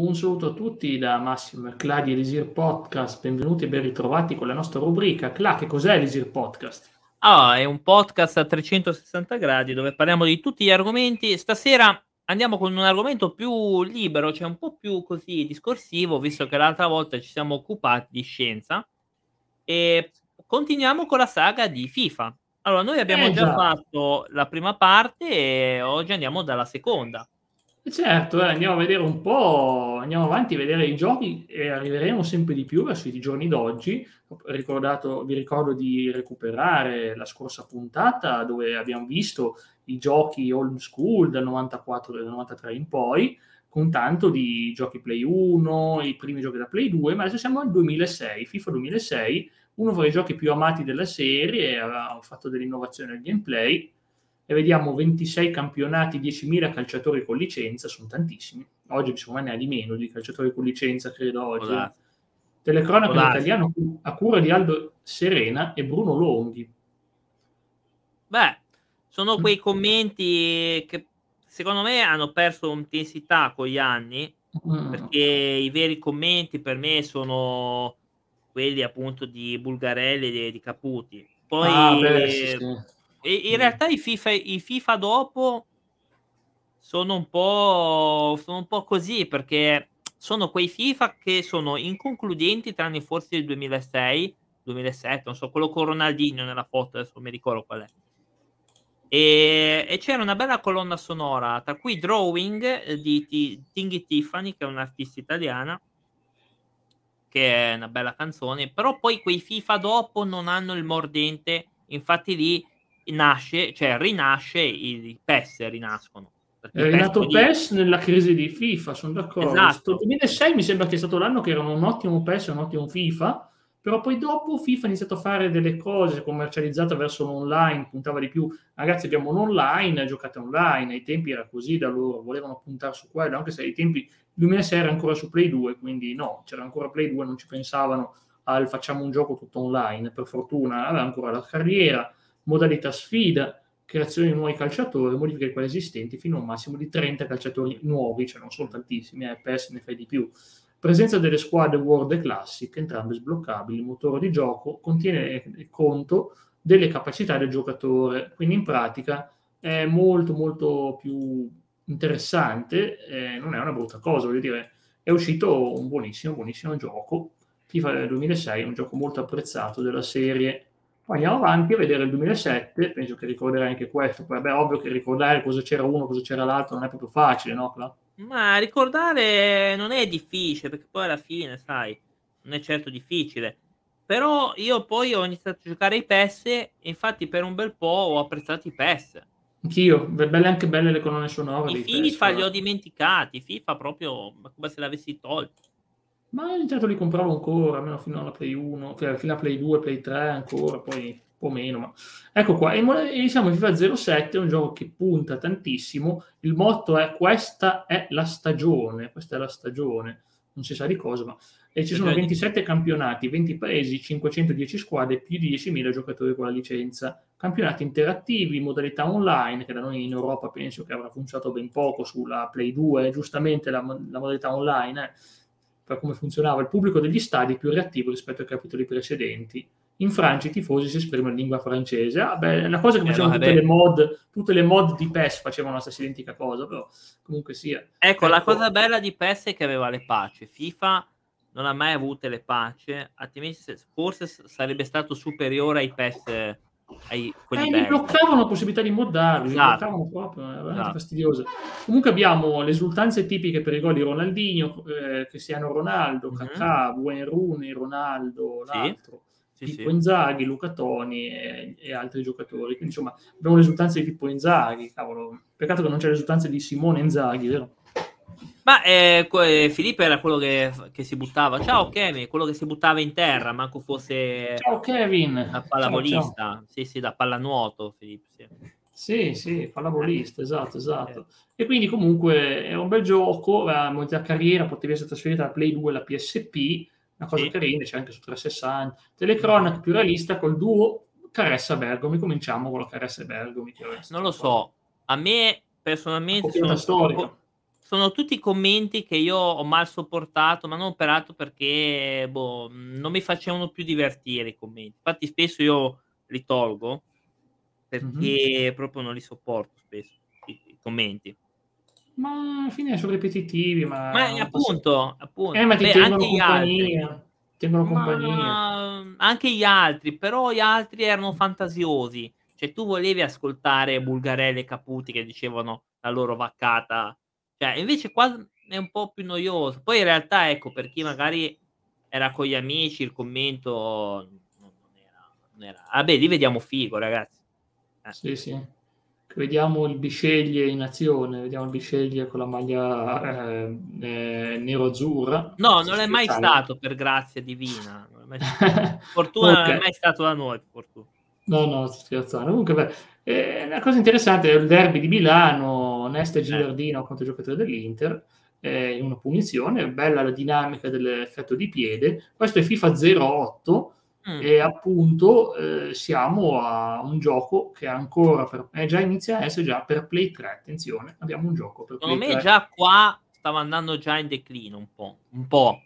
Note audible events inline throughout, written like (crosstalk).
Un saluto a tutti da Massimo Cla di Elisir Podcast, benvenuti e ben ritrovati con la nostra rubrica. Cla, che cos'è Elisir Podcast? Ah, è un podcast a 360 gradi dove parliamo di tutti gli argomenti. Stasera andiamo con un argomento più libero, cioè un po' più così discorsivo, visto che l'altra volta ci siamo occupati di scienza. E continuiamo con la saga di FIFA. Allora, noi abbiamo Eh, già. fatto la prima parte e oggi andiamo dalla seconda. E Certo, eh, andiamo a vedere un po', andiamo avanti a vedere i giochi e arriveremo sempre di più verso i giorni d'oggi. Vi ricordo di recuperare la scorsa puntata dove abbiamo visto i giochi old school dal 94 e dal 93 in poi, con tanto di giochi Play 1, i primi giochi da Play 2, ma adesso siamo al 2006, FIFA 2006, uno fra i giochi più amati della serie, ha fatto delle innovazioni nel gameplay e vediamo 26 campionati, 10.000 calciatori con licenza, sono tantissimi. Oggi secondo me ne ha di meno di calciatori con licenza, credo oggi. Darsi. Telecronaca darsi. italiano a cura di Aldo Serena e Bruno Longhi. Beh, sono Mm. quei commenti che secondo me hanno perso intensità con gli anni, Mm. perché i veri commenti per me sono quelli appunto di Bulgarelli e di, di Caputi. Poi Ah, beh, sì, sì. E- in Mm. realtà i FIFA, i FIFA dopo sono un po' sono un po' così perché sono quei FIFA che sono inconcludenti tranne forse il 2006 2007 non so quello con Ronaldinho nella foto adesso non mi ricordo qual è e, e c'era una bella colonna sonora tra cui Drawing eh, di Ti- Tinghi Tiffany che è un'artista italiana che è una bella canzone però poi quei FIFA dopo non hanno il mordente infatti lì nasce cioè rinasce i, i PES rinascono È rinato quelli- PES nella crisi di FIFA, sono d'accordo. Esatto. Sto 2006 mi sembra che è stato l'anno che era un ottimo PES e un ottimo FIFA, però poi dopo FIFA ha iniziato a fare delle cose commercializzate verso l'online, puntava di più. Ragazzi, abbiamo un online, giocate online, ai tempi era così da loro, volevano puntare su quello, anche se ai tempi il 2006 era ancora su Play 2, quindi no, c'era ancora Play 2, non ci pensavano al facciamo un gioco tutto online, per fortuna aveva ancora la carriera, modalità sfida, creazione di nuovi calciatori, modifiche di quelli esistenti fino a un massimo di 30 calciatori nuovi, cioè non sono tantissimi, eh, PES ne fai di più. Presenza delle squadre World Classic, entrambe sbloccabili. Il motore di gioco contiene conto delle capacità del giocatore, quindi in pratica è molto molto più interessante, eh, non è una brutta cosa, voglio dire, è uscito un buonissimo, buonissimo gioco. FIFA del 2006 è un gioco molto apprezzato della serie. Poi andiamo avanti a vedere il 2007, penso che ricorderai anche questo. Poi, vabbè, ovvio che ricordare cosa c'era uno, cosa c'era l'altro non è proprio facile, no? Cla? Ma ricordare non è difficile, perché poi alla fine, sai, non è certo difficile. Però io poi ho iniziato a giocare ai PES e infatti per un bel po' ho apprezzato i PES. Anch'io, be- belle anche belle le colonne sonore. I FIFA PES, li ho dimenticati, FIFA proprio come se l'avessi tolto. Ma ogni tanto li compravo ancora, almeno fino alla Play 1, cioè fino alla Play 2, Play 3 ancora, poi un po' meno. Ma... Ecco qua, e mo- siamo FIFA 07, è un gioco che punta tantissimo. Il motto è questa è la stagione, questa è la stagione, non si sa di cosa, ma... E ci sono Stagione. 27 campionati, 20 paesi, 510 squadre, più di 10.000 giocatori con la licenza. Campionati interattivi, modalità online, che da noi in Europa penso che avrà funzionato ben poco sulla Play 2, giustamente la, la modalità online, eh, per come funzionava il pubblico degli stadi più reattivo rispetto ai capitoli precedenti. In Francia i tifosi si esprimono in lingua francese. Ah, beh, è una cosa che Eh, facevano tutte vabbè. le mod, tutte le mod di PES facevano la stessa identica cosa, però comunque sia. Ecco, la Ecco. cosa bella di PES è che aveva le patch. FIFA non ha mai avute le patch, altrimenti se- forse sarebbe stato superiore ai PES, eh, ai quelli Eh, belli. bloccavano la possibilità di moddarli, mi Esatto. bloccavano proprio, è veramente Esatto. fastidioso. Comunque abbiamo le esultanze tipiche per i gol di Ronaldinho, eh, Cristiano Ronaldo, Mhm. Kakà, Wayne Rooney, Ronaldo, Sì. l'altro, Sì, Pippo sì. Inzaghi, Luca Toni e, e altri giocatori. Quindi insomma abbiamo le esultanze di Pippo Inzaghi, cavolo. Peccato che non c'è le esultanze di Simone Inzaghi, vero? Ma eh, Filippo era quello che, che si buttava. Ciao Kemi, quello che si buttava in terra, manco fosse Ciao Kevin! da Ciao, ciao. pallavolista. Sì, sì, da pallanuoto, Filippo. Sì. Sì, sì, pallavolista, esatto, esatto. E quindi comunque è un bel gioco, la modalità carriera potevi essere trasferita dalla Play 2 alla PSP, una cosa Sì. carina, c'è anche su 360. Telecronaca più realista col duo Caressa Bergomi, cominciamo con la Caressa Bergomi. Non lo so, a me personalmente sono storica. Sono tutti commenti che io ho mal sopportato, ma non peraltro perché, boh, non mi facevano più divertire i commenti. Infatti spesso io li tolgo, perché Mh-mh. proprio non li sopporto spesso i i commenti. Ma alla fine son ripetitivi, Ma, ma posso appunto, eh, appunto. ma ti Beh, tengono anche gli altri. compagnia, tengono compagnia. Ma anche gli altri, però gli altri erano fantasiosi. Cioè, tu volevi ascoltare Bulgarelli e Caputi che dicevano la loro vaccata, cioè invece qua è un po' più noioso. Poi in realtà, ecco, per chi magari era con gli amici, il commento non era non era vabbè lì vediamo figo ragazzi. Eh. Sì, sì. Vediamo il Bisceglie in azione, vediamo il Bisceglie con la maglia, ehm, ehm, nero-azzurra. No, non è mai stato per grazia divina, (laughs) fortuna non è Okay. mai stato da noi, fortuna. No, no, sto scherzando. Comunque beh, ehm, la cosa interessante è il derby di Milano, Nesta e Eh. Gilardino contro i giocatori dell'Inter, in una punizione, bella la dinamica dell'effetto di piede. Questo è FIFA 08 Mh. e appunto, ehm, siamo a un gioco che ancora per eh, già inizia a essere già per Play 3, attenzione, abbiamo un gioco per Secondo me 3. già qua stava andando già in declino un po', un po'.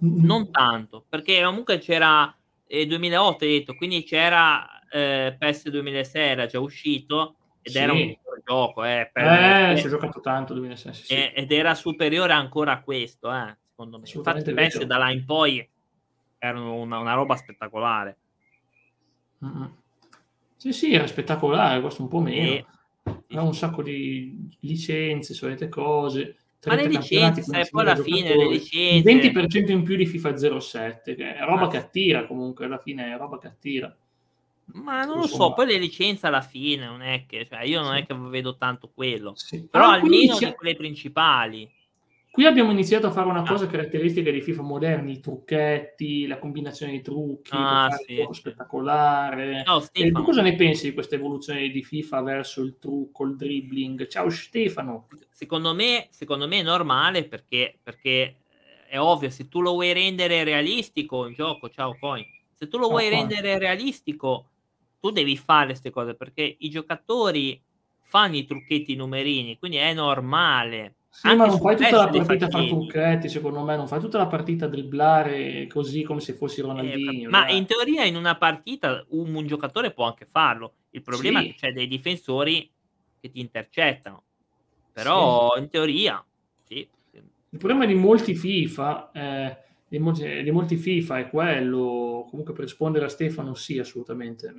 Non Mh-mh. tanto, perché comunque c'era, ehm, 2008 hai detto, quindi c'era, ehm, PES 2006 era già uscito ed era un Sì. gioco, eh, per Eh, e ci ho giocato tanto 2006, sì, sì. e ed era superiore ancora a questo, eh, secondo me. Infatti PES vero. da là in poi erano una una roba spettacolare. Mh-mh. Sì, sì, era spettacolare, questo un po' meno. Sì, Aveva un sacco di licenze, solite cose, Ma le 30 campionati licenze, sai, poi 11.000 alla fine le il licenze 20% in più di FIFA 07, che è roba Ma che attira comunque, alla fine è roba che attira. Ma non lo so, poi le licenze alla fine non è che cioè io non è Sì. che vedo tanto quello, Sì, però qui almeno di inizia quelle principali. qui abbiamo iniziato a fare una Ah. cosa caratteristica dei FIFA moderni, i trucchetti, la combinazione di trucchi Ah, sì, sì. spettacolare. Ciao E tu cosa ne pensi di questa evoluzione di FIFA verso il trucco, il dribbling? Ciao Stefano. Secondo me secondo me è normale perché perché, ehm, è ovvio, se tu lo vuoi rendere realistico il gioco ciao Coin, se tu lo Ciao vuoi Coin. rendere realistico, tu devi fare 'ste cose, perché i giocatori fanno i trucchetti, i numerini, quindi è normale. Sì, ma non fai tutta la partita a far facevi. trucchetti, secondo me, non fai tutta la partita dribblare così come se fossi Eh, Ronaldinho, ma dai. in teoria in una partita un un giocatore può anche farlo. Il problema è che Sì. c'è dei difensori che ti intercettano. Sì. Però in teoria sì, sì. Il problema di molti FIFA ehm, di molti di molti FIFA è quello comunque per rispondere a Stefano sì, assolutamente.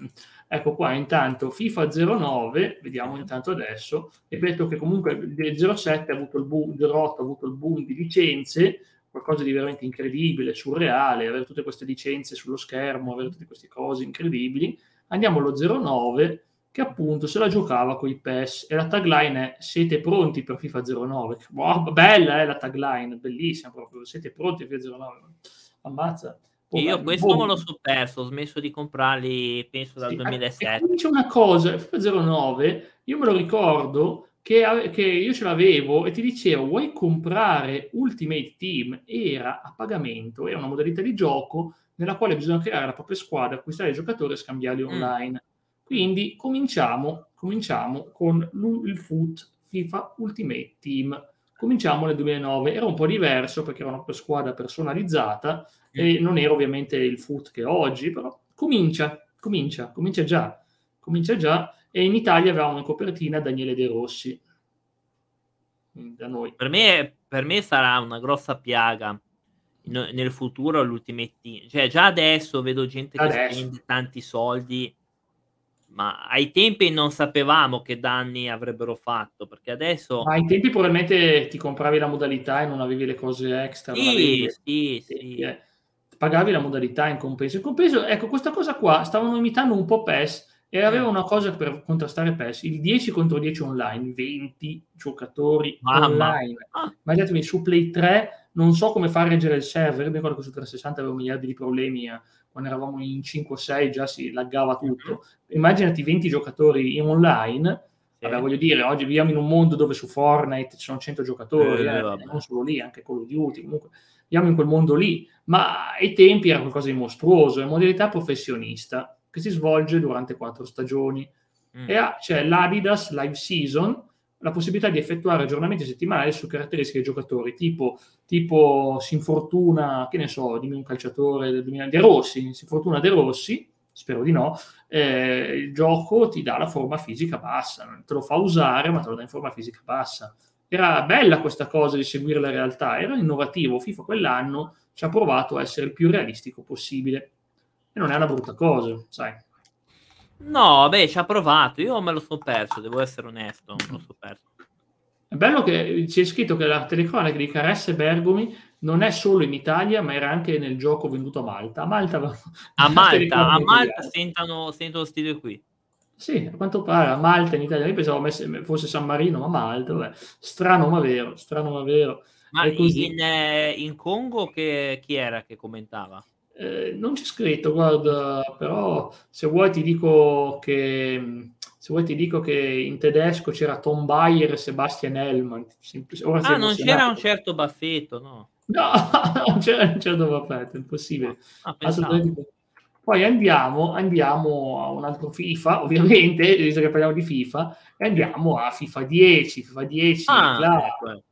Ecco qua intanto FIFA 09, vediamo intanto adesso, ripeto che comunque del 07 ha avuto il boom 08 ha avuto il boom di licenze, qualcosa di veramente incredibile, surreale, avere tutte queste licenze sullo schermo, avere tutte queste cose incredibili. Andiamo allo 09 che appunto se la giocava coi PES e la tagline è: "Siete pronti per FIFA 09?" Wow, bella eh, la tagline, bellissima proprio: "Siete pronti per FIFA 09?" Ammazza. Oh, Io beh, questo boh. lo so perso, ho smesso di comprarli penso dal Sì, e e 2007. qui c'è una cosa, FIFA 09 io me lo ricordo che che io ce l'avevo e ti diceva: "Vuoi comprare Ultimate Team?" Era a pagamento, era una modalità di gioco nella quale bisogna creare la propria squadra, acquistare i giocatori e scambiarli Mh. online. Mh. Quindi cominciamo cominciamo con il FUT, FIFA Ultimate Team. Cominciamo nel 2009, era un po' diverso perché era una squadra personalizzata e non era ovviamente il FUT che oggi, però comincia, comincia, comincia già, comincia già e in Italia avevamo in copertina Daniele De Rossi. Da noi. Per me per me sarà una grossa piaga nel futuro l'Ultimate Team. Cioè già adesso vedo gente che Adesso. spende tanti soldi, ma ai tempi non sapevamo che danni avrebbero fatto, perché adesso Ma ai tempi probabilmente ti compravi la modalità e non avevi le cose extra, Sì, sì, sì. eh. Pagavi la modalità in compenso. In compenso, ecco, questa cosa qua stavano imitando un po' PES e Mh. aveva una cosa per contrastare PES, il 10 contro 10 online, 20 giocatori Mamma. online. Ah. Immaginatevi su Play 3 non so come far reggere il server, mi ricordo che su 360 avevo miliardi di problemi a quando eravamo in 5 o 6 già si laggava Mh-mh. tutto. Immaginati 20 giocatori in online, vabbè Sì. voglio dire, oggi viviamo in un mondo dove su Fortnite ci sono 100 giocatori, Eh, eh, vabbè. non solo lì, anche Call of Duty, comunque viviamo in quel mondo lì, ma ai tempi era qualcosa di mostruoso, è modalità professionista che si svolge durante 4 stagioni Mh. e ha c'è l'Adidas Live Season la possibilità di effettuare aggiornamenti settimanali su caratteristiche dei giocatori, tipo, tipo si infortuna, che ne so, dimmi un calciatore del 2000, De Rossi, si infortuna De Rossi, spero di no, eh, il gioco ti dà la forma fisica bassa, te lo fa usare ma te lo dà in forma fisica bassa. Era bella questa cosa di seguire la realtà, era innovativo, FIFA quell'anno ci ha provato a essere il più realistico possibile e non è una brutta cosa, sai. No, beh, ci ha provato. Io me lo sono perso, devo essere onesto. Me lo so perso. È bello che c'è scritto che la telecronaca di Caresse Bergomi non è solo in Italia, ma era anche nel gioco venduto a Malta. A Malta, a (laughs) Malta, a Malta sentano, sentono stile qui. Sì, a quanto pare a Malta in Italia. Io pensavo fosse San Marino, ma Malta, vabbè. strano ma vero, strano ma vero. Ma in, eh, in, Congo che, chi era che commentava? Eh, non c'è scritto, guarda, però se vuoi ti dico che se vuoi ti dico che in tedesco c'era Tom Bayer e Sebastian Hellman. Ora ah, (laughs) non c'era un certo baffetto, no? No, non c'era un certo baffetto, impossibile. Ah, Poi andiamo, andiamo a un altro FIFA, ovviamente, (laughs) visto che parliamo di FIFA, e andiamo a FIFA 10. FIFA 10, ah, ecco.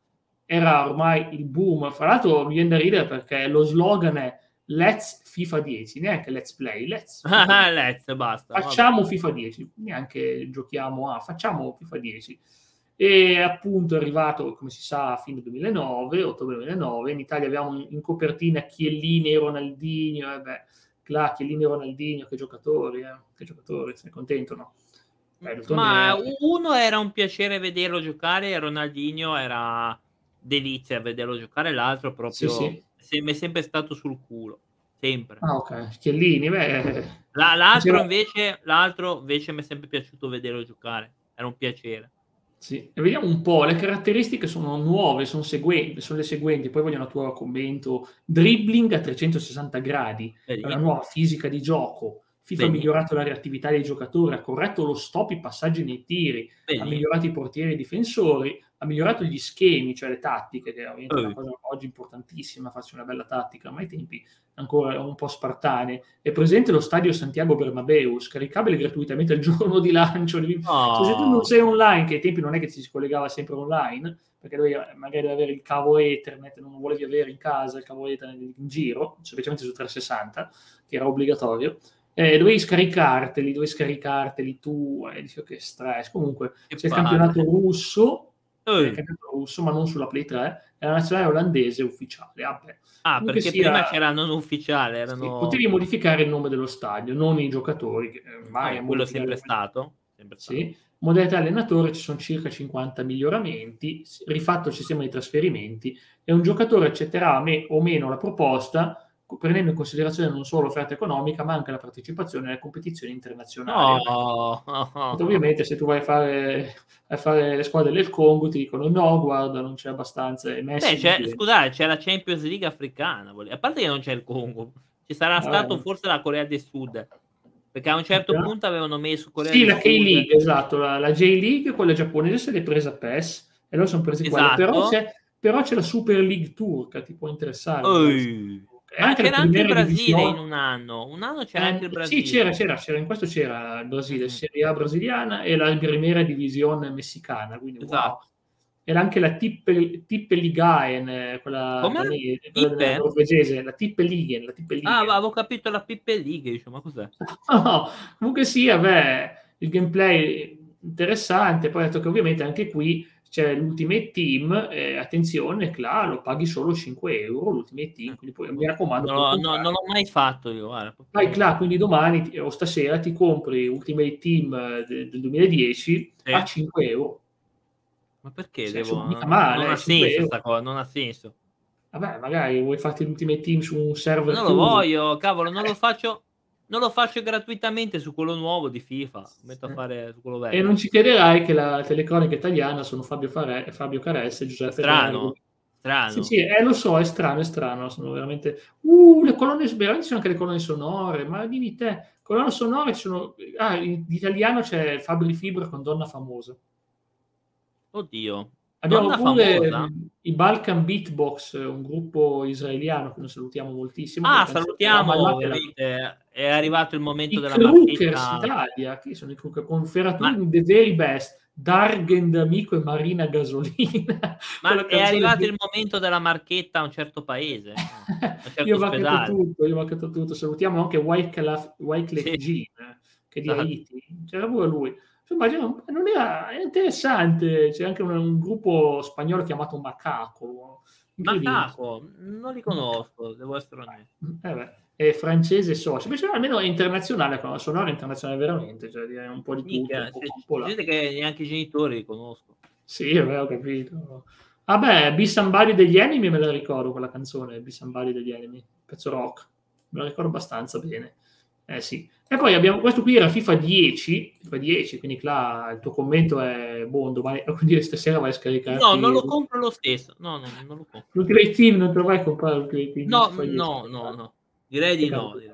era ormai il boom. Fra l'altro mi viene da ridere perché lo slogan è Let's FIFA 10, neanche Let's Play, Let's, (laughs) ah, let's basta. Facciamo vabbè. FIFA 10, neanche giochiamo a, facciamo FIFA 10. E appunto è arrivato, come si sa, a fine 2009, ottobre 2009, in Italia abbiamo in copertina Chiellini e Ronaldinho, e beh, là, Chiellini e Ronaldinho, che giocatori, eh? che giocatori, sei contento, no? Eh, Ma uno era un piacere vederlo giocare Ronaldinho era delizia vederlo giocare, l'altro proprio... Sì, sì. Mi è sempre stato sul culo sempre. Ah, ok. Chiellini, beh. La, l'altro, invece, l'altro invece mi è sempre piaciuto vederlo giocare. Era un piacere. Sì. E vediamo un po', le caratteristiche sono nuove, sono, seguenti, sono le seguenti, poi voglio un tuo commento. Dribbling a 360 gradi, Vedi. una nuova fisica di gioco. FIFA Vedi. ha migliorato la reattività dei giocatori, ha corretto lo stop, i passaggi nei tiri, Vedi. ha migliorato i portieri e i difensori, ha migliorato gli schemi, cioè le tattiche, che è una cosa oggi importantissima, farsi una bella tattica, ma ai tempi ancora un po' spartane. È presente lo stadio Santiago Bernabeu, scaricabile gratuitamente il (laughs) giorno di lancio. Oh. Se tu non sei online, che ai tempi non è che si collegava sempre online, perché dovevi magari avere il cavo Ethernet, non lo volevi avere in casa, il cavo Ethernet in giro, specialmente su 360, che era obbligatorio, eh, dovevi scaricarteli, dovevi scaricarteli tu, e eh, dici che stress. Comunque, che c'è il campionato russo, il campionato russo, ma non sulla Play 3, è la nazionale olandese ufficiale. Ah, Comunque perché sia, prima c'era non ufficiale, erano... Sì, potevi modificare il nome dello stadio, non i giocatori. Che mai no, quello è sempre stato. Sempre stato. Sì. Modalità allenatore ci sono circa 50 miglioramenti, rifatto il sistema di trasferimenti e un giocatore accetterà me o meno la proposta prendendo in considerazione non solo l'offerta economica, ma anche la partecipazione alle competizioni internazionali. Oh, oh, oh. Ovviamente, se tu vai a fare, a fare, le squadre del Congo, ti dicono no, guarda, non c'è abbastanza. Beh, c'è, scusate, c'è la Champions League africana, a parte che non c'è il Congo, ci sarà ah, stato forse la Corea del Sud. Perché a un certo okay. punto avevano messo Corea sì, del Sud. Sì, la K-League, esatto, la, la J-League, quella giapponese se l'è presa PES, e loro sono presi esatto. Però c'è, però c'è la Super League turca, ti può interessare. Ma c'era anche il Brasile divisione... in un anno, un anno c'era eh, anche il Brasile. Sì, c'era, c'era, c'era, in questo c'era il Brasile, mm. Serie A brasiliana e la prima divisione messicana, quindi esatto. wow. Era anche la Tippe, Tippe Ligaen, eh, quella, Come? quella norvegese, la Tippe Ligaen, la Tippe Ligaen. Ah, avevo capito la Tippe Ligaen, diciamo, ma cos'è? (laughs) no, comunque sia, beh, il gameplay interessante, poi ho detto che ovviamente anche qui c'è l'Ultimate Team, eh, attenzione, là, lo paghi solo 5 euro l'Ultimate Team, quindi poi mi raccomando. No, no, non l'ho mai fatto io. Guarda. Vai là, quindi domani o stasera ti compri Ultimate Team eh, del, del 2010 sì. a 5 euro. Ma perché cioè, devo... Non, male, non, ha senso cosa, non ha senso. Vabbè, magari vuoi farti l'Ultimate Team su un server. Non lo voglio, cavolo, non lo faccio non lo faccio gratuitamente su quello nuovo di FIFA, metto a fare su quello vecchio. E non ci crederai che la telecronica italiana sono Fabio, Fare, Fabio Caresse e Giuseppe Strano, strano. Sì, sì, eh, lo so, è strano, è strano, sono veramente... Uh, le colonne, veramente sono anche le colonne sonore, ma dimmi te, colonne sonore ci sono... Ah, in italiano c'è Fabri Fibra con Donna Famosa. Oddio, Abbiamo Donna pure famosa. i Balkan Beatbox, un gruppo israeliano che noi salutiamo moltissimo. Ah, salutiamo. È arrivato il momento I della Crookers Italia, che sono i Crookers, con Ferraturi Ma... the very best. Dargen d'Amico e Marina Gasolina. (laughs) Ma è arrivato di... il momento della marchetta a un certo paese. (laughs) Un certo io ho marcato tutto, io ho marcato tutto. Salutiamo anche Wyclef, Wyclef sì. Jean, che è di Haiti. C'era pure lui. Immagino, non era è interessante. C'è anche un, un gruppo spagnolo chiamato Macaco. Macaco, non li conosco, devo essere onesto. Eh beh è francese socio, invece almeno è internazionale, con la sonora internazionale veramente, cioè è un po' di tutto. Un che neanche i genitori li conosco. Sì, vabbè, ho capito. Vabbè, Be Somebody degli Enemy me la ricordo quella canzone, Be Somebody degli Enemy, pezzo rock, me la ricordo abbastanza bene. Eh sì. E poi abbiamo, questo qui era FIFA 10, FIFA 10, quindi là il tuo commento è buon, domani, quindi stasera vai a scaricare. No, non lo compro lo stesso, no, no, non lo compro. L'Ultimate Team non te lo vai a comprare l'Ultimate Team? No, no, no, no. Direi di no. Direi.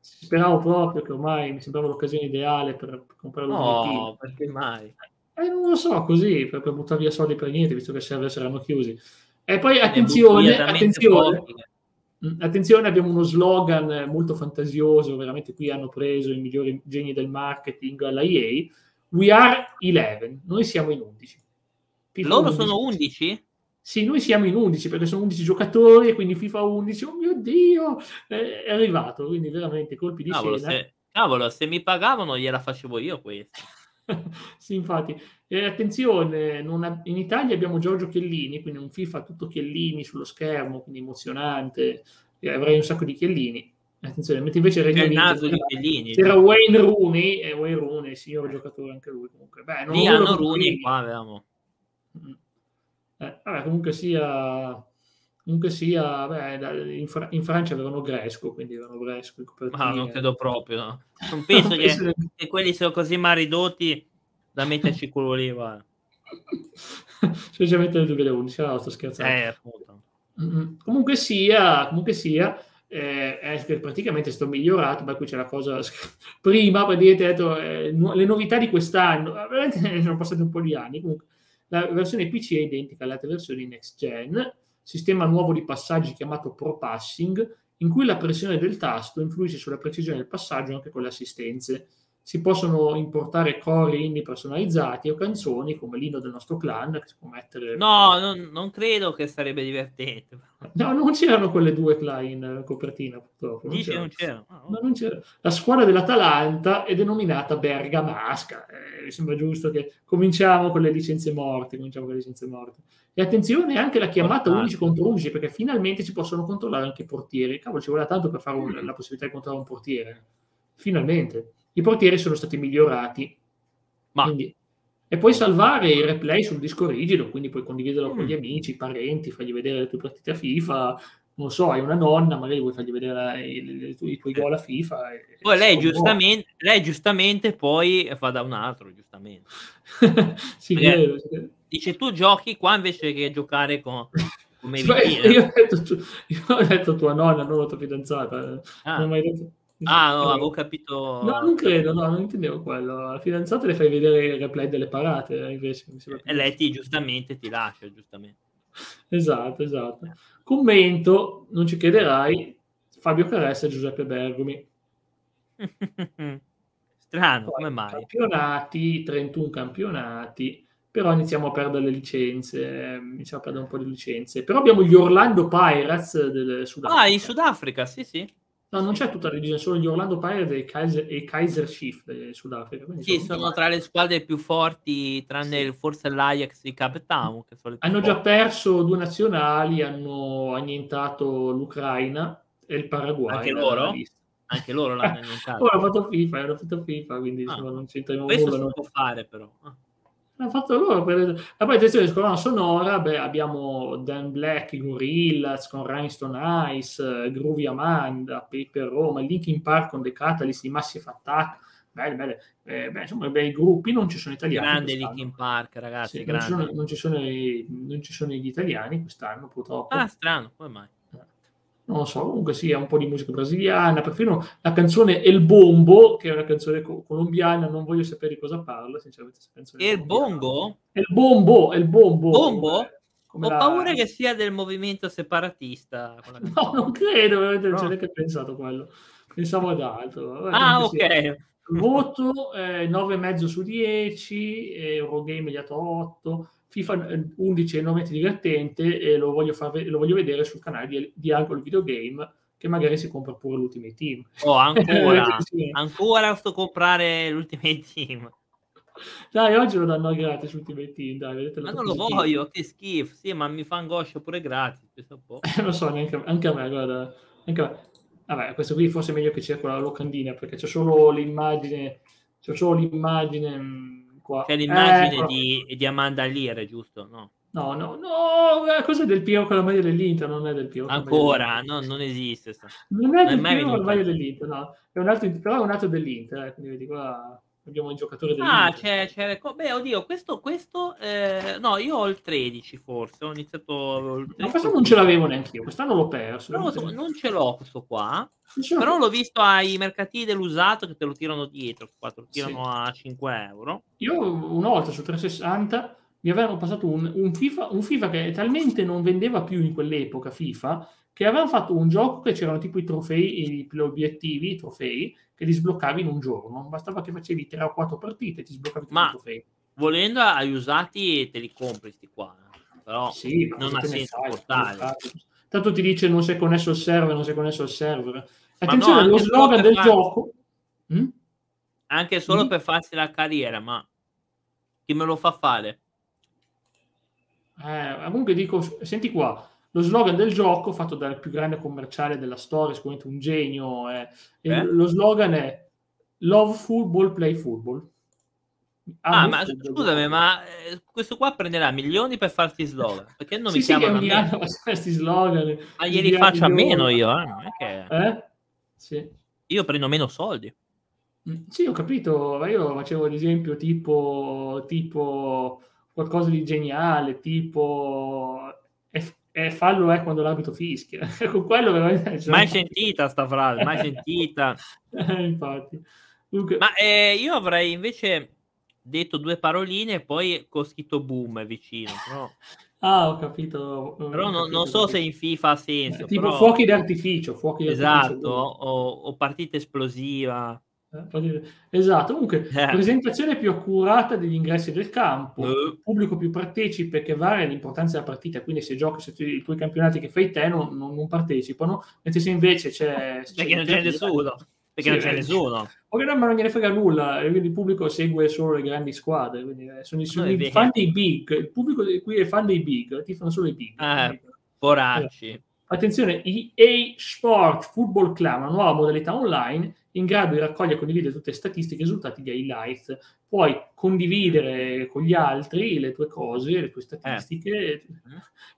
Speravo proprio che ormai mi sembrava l'occasione ideale per comprare l'obiettivo. No, perché mai? Eh, non lo so, così, per, per buttare via soldi per niente, visto che i server saranno chiusi. E poi attenzione, attenzione, mm, attenzione, abbiamo uno slogan molto fantasioso, veramente qui hanno preso i migliori geni del marketing alla EA. We are 11, noi siamo in 11. Loro 11. sono 11? Sì, noi siamo in 11 perché sono 11 giocatori e quindi FIFA 11, oh mio Dio, è arrivato, quindi veramente colpi di cavolo, scena. Se, cavolo, se mi pagavano gliela facevo io questa. (laughs) sì, infatti. E attenzione, ha, in Italia abbiamo Giorgio Chiellini, quindi un FIFA tutto Chiellini sullo schermo, quindi emozionante, avrei un sacco di Chiellini. Attenzione, mentre invece Regno Unito c'era, Chiellini, c'era Wayne Rooney, e Wayne Rooney, signor giocatore anche lui comunque. Beh, non Lì hanno Rooney qua avevamo. Mm. Eh, vabbè, comunque sia, comunque sia beh, in, Fra- in, Francia avevano Gresco, quindi avevano Gresco. Ma non credo proprio, no. (laughs) non penso che, che, quelli siano così mal ridotti da metterci quello lì, va. (laughs) Specialmente nel 2011, no, sto scherzando. Eh. Mm-hmm. Comunque sia, comunque sia eh, è praticamente stato migliorato, ma qui c'è la cosa (laughs) prima, praticamente detto, eh, le novità di quest'anno, veramente (laughs) sono passati un po' di anni, comunque la versione PC è identica alle altre versioni next gen, sistema nuovo di passaggi chiamato Pro Passing, in cui la pressione del tasto influisce sulla precisione del passaggio anche con le assistenze si possono importare cori indie personalizzati o canzoni come l'inno del nostro clan che si può mettere no non, non credo che sarebbe divertente. No non c'erano quelle due clan in copertina purtroppo non Dice, c'erano. Non c'era. Ah, no, non c'era. la squadra dell'Atalanta è denominata Bergamasca eh, mi sembra giusto che cominciamo con le licenze morte cominciamo con le licenze morte. E attenzione anche la chiamata 11 contro 11 perché finalmente si possono controllare anche i portieri. Cavolo ci vuole tanto per fare un, la possibilità di controllare un portiere. Finalmente i portieri sono stati migliorati. Ma... Quindi, e puoi salvare il replay sul disco rigido, quindi puoi condividerlo mm. con gli amici, parenti, fargli vedere le tue partite a FIFA. Non so, hai una nonna, magari vuoi fargli vedere i, i, i tuoi gol a FIFA. E, poi lei giustamente, lei giustamente poi fa da un altro, giustamente. (laughs) sì, vero, Dice tu giochi qua invece che giocare con, come cioè, io, ho detto, tu, io ho detto tua nonna, non la tua fidanzata. Ah. Non ho mai detto Ah, no, avevo capito. No, non credo, no, non intendevo quello. La fidanzata le fai vedere il replay delle parate, eh, invece. e lei ti, giustamente ti lascia, giustamente. Esatto, esatto. Commento, non ci crederai, Fabio Caressa e Giuseppe Bergomi. (laughs) Strano, Poi, come mai? Campionati, 31 campionati, però iniziamo a perdere le licenze, iniziamo a perdere un po' di licenze. Però abbiamo gli Orlando Pirates del Sudafrica. Ah, in Sudafrica, sì, sì. No, non c'è tutta la regione, solo gli Orlando Pirates e Kaiser, e Kaiser Chief del Sudafrica. Sì, sono, sono tra le squadre più forti, tranne sì. forse l'Ajax di Cape Town. hanno forti. già perso due nazionali, hanno annientato l'Ucraina e il Paraguay. Anche loro? Anche loro l'hanno (laughs) annientato. Ora hanno fatto FIFA, hanno fatto FIFA, quindi ah, insomma, non c'entriamo nulla. Questo si può fare però. Ah. L'hanno fatto loro. Per... E poi attenzione, di colonna sonora, beh, abbiamo Dan Black, i Gorillaz con Rhinestone Ice, Groovy Amanda, Paper Roma, Linkin Park con The Catalyst, i Massive Attack. Belle, belle. Eh, beh, insomma, bei gruppi, non ci sono italiani. Grande Linkin Park, ragazzi. Sì, non, ci sono, non, ci sono, non, ci sono, gli italiani quest'anno, purtroppo. Ah, strano, come mai? Non lo so, comunque sia un po' di musica brasiliana, perfino la canzone El Bombo, che è una canzone co- colombiana, non voglio sapere di cosa parla, sinceramente. El Bongo? El Bombo, El Bombo. Bombo? Come Ho la... paura che sia del movimento separatista. No, non credo, veramente non no. c'è neanche pensato quello. Pensavo ad altro. Ah, ok. Sia. Voto eh, 9,5 su 10, Eurogame gli ha dato 8, FIFA 11 è enormemente divertente e lo voglio, far, lo voglio vedere sul canale di, di Angolo Videogame che magari si compra pure l'Ultimate Team. Oh, ancora, (laughs) ancora sto comprare l'Ultimate Team. Dai, oggi lo danno gratis l'Ultimate Team, dai, vedete Ma non lo voglio, che schifo. Sì, ma mi fa angoscia pure gratis. (laughs) lo so, neanche, anche a me, guarda. Anche a me. Vabbè, questo qui forse è meglio che sia quella locandina, perché c'è solo l'immagine, c'è solo l'immagine mm, qua. C'è l'immagine eh, di, di Amanda Lear, giusto? No. No, no, no, cosa è del Pio con la maglia dell'Inter? Non è del Pio. Ancora, no, non esiste. Sta. Non è del Pio con la maglia dell'Inter, no. È un altro, però è un altro dell'Inter, eh, quindi vedi qua abbiamo il giocatore del Ah, c'è, c'è, beh, oddio, questo, questo eh, no, io ho il 13 forse, ho iniziato il 13. Ma questo non ce l'avevo neanche io, quest'anno l'ho perso. Però, non ce l'ho questo qua, però l'ho visto ai mercatini dell'usato che te lo tirano dietro, qua te lo tirano sì. a 5 euro. Io una volta su 360 mi avevano passato un, un, FIFA, un FIFA che talmente non vendeva più in quell'epoca FIFA che avevano fatto un gioco che c'erano tipo i trofei, gli obiettivi, i trofei, che li sbloccavi in un giorno. Bastava che facevi 3 o 4 partite e ti sbloccavi tutti Ma, i trofei. Volendo agli usati te li compri sti qua, però sì, non ha senso portare. Tanto ti dice non sei connesso al server, non sei connesso al server. Attenzione, no, lo slogan del far... gioco... Hm? Anche solo hm? per farsi la carriera, ma chi me lo fa fare? Eh, comunque dico, senti qua, lo slogan del gioco, fatto dal più grande commerciale della storia, sicuramente un genio, è, eh? lo slogan è Love Football, Play Football. Ah, ah ma scusami, ma eh, questo qua prenderà milioni per farsi slogan? Perché non sì, mi sì, chiamano a me? (laughs) questi slogan. Ma glieli faccio a meno io, eh? Non è che... eh? Sì. Io prendo meno soldi. Mm, sì, ho capito, ma io facevo ad esempio tipo, tipo qualcosa di geniale, tipo e fallo è quando l'abito fischia. (laughs) Con quello veramente... Cioè... Mai sentita sta frase, mai (laughs) sentita. Infatti. Dunque... Ma eh, io avrei invece detto due paroline e poi con scritto boom vicino. Però... (laughs) Ah, ho capito. Però ho capito, non so se in FIFA ha senso. Eh, tipo però... fuochi d'artificio. Fuochi esatto, o, o partita esplosiva. Eh, esatto, comunque (laughs) eh. presentazione più accurata degli ingressi del campo, uh. pubblico più partecipe che varia l'importanza della partita, quindi se giochi se tu, i tuoi campionati che fai te non, non, non partecipano, mentre se invece c'è... c'è perché non c'è nessuno, perché sì, non c'è nessuno. (laughs) O che non, gliene frega nulla, quindi il pubblico segue solo le grandi squadre, quindi eh, sono, sono i fan dei big, il pubblico qui è fan dei big, ti fanno solo i big. Eh, poracci. Attenzione, EA Sport Football Club, una nuova modalità online in grado di raccogliere e condividere tutte le statistiche e i risultati di highlights. Puoi condividere con gli altri le tue cose, le tue statistiche eh.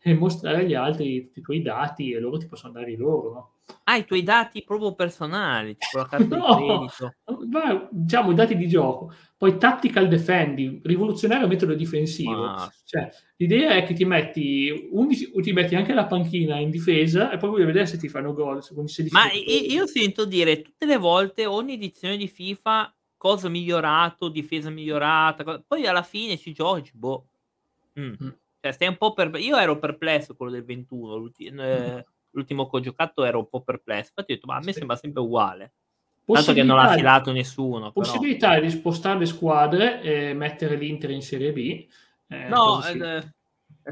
e mostrare agli altri tutti i tuoi dati e loro ti possono dare i loro. No? Ah, i tuoi dati proprio personali, tipo la carta (laughs) no, di credito. Ma, diciamo i dati di gioco. Poi tactical defending, rivoluzionario metodo difensivo. Ah. Cioè, l'idea è che ti metti, 11, ti metti anche la panchina in difesa e poi vuoi vedere se ti fanno gol. Ma io sento dire tutte le volte, ogni edizione di FIFA, cosa migliorato, difesa migliorata, cosa... poi alla fine ci giochi, boh. Mm. Mm. Cioè, stai un po' per... Io ero perplesso quello del 21, l'ultimo, eh, mm. l'ultimo che ho giocato ero un po' perplesso, infatti ho detto, ma a me sì. sembra sempre uguale. Tanto che non l'ha filato nessuno. Possibilità però. di spostare le squadre e mettere l'Inter in Serie B. Eh, no, eh,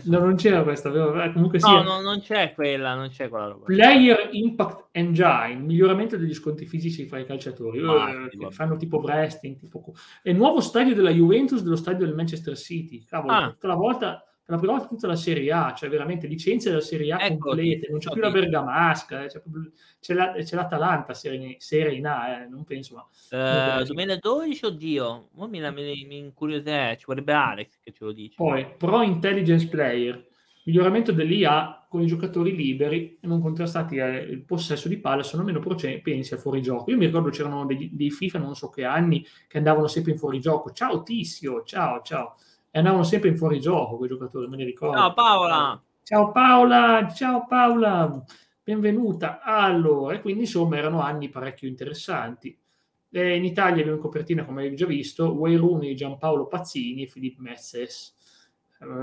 no, non c'era questa, vero? Eh, comunque no, sia. no, non c'è quella, non c'è quella roba. Player Impact Engine, miglioramento degli sconti fisici fra i calciatori. Eh, fanno tipo wrestling, tipo... E nuovo stadio della Juventus dello stadio del Manchester City. Cavolo, ah. tutta la volta la prima volta tutta la Serie A, cioè veramente licenze della Serie A ecco, complete, non c'è più la Bergamasca, eh, c'è, c'è, la, c'è, l'Atalanta Serie, A, eh, non penso, ma... Uh, 2012, oddio, mi, mi, mi incuriosisce, ci vorrebbe Alex che ce lo dice. Poi, Pro Intelligence Player, miglioramento dell'IA con i giocatori liberi e non contrastati al possesso di palla sono meno propensi al fuorigioco. Io mi ricordo c'erano dei, dei FIFA, non so che anni, che andavano sempre in fuorigioco. Ciao Tissio, ciao, ciao e andavano sempre in fuorigioco quei giocatori, me ne ricordo. Ciao Paola! Ciao Paola, ciao Paola, benvenuta. Allora, quindi insomma erano anni parecchio interessanti. E in Italia abbiamo in copertina, come avevi già visto, Rooney, Giampaolo Pazzini e Filippo Mezzes.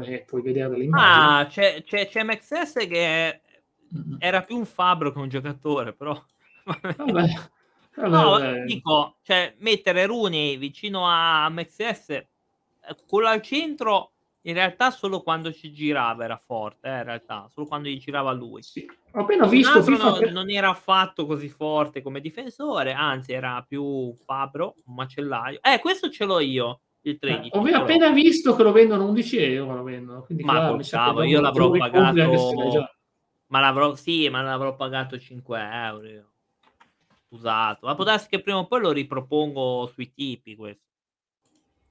eh, puoi vedere delle immagini. Ah, c'è, c'è, c'è MXS che era più un fabbro che un giocatore, però... (laughs) Vabbè. No, Vabbè, dico, cioè, mettere Rooney vicino a eh, quello al centro, in realtà solo quando ci girava era forte, eh, in realtà, solo quando gli girava lui. sì. Ho appena Un visto FIFA no- non era affatto così forte come difensore, anzi era più fabbro, un macellaio. Eh, questo ce l'ho io, il 13. Eh, ho appena visto che lo vendono 11 euro. Lo vendono. Ma dopo io l'avrò pagato-. Ma l'avrò, sì, ma l'avrò pagato 5 euro. Usato. Ma può darsi che prima o poi lo ripropongo sui tipi questo.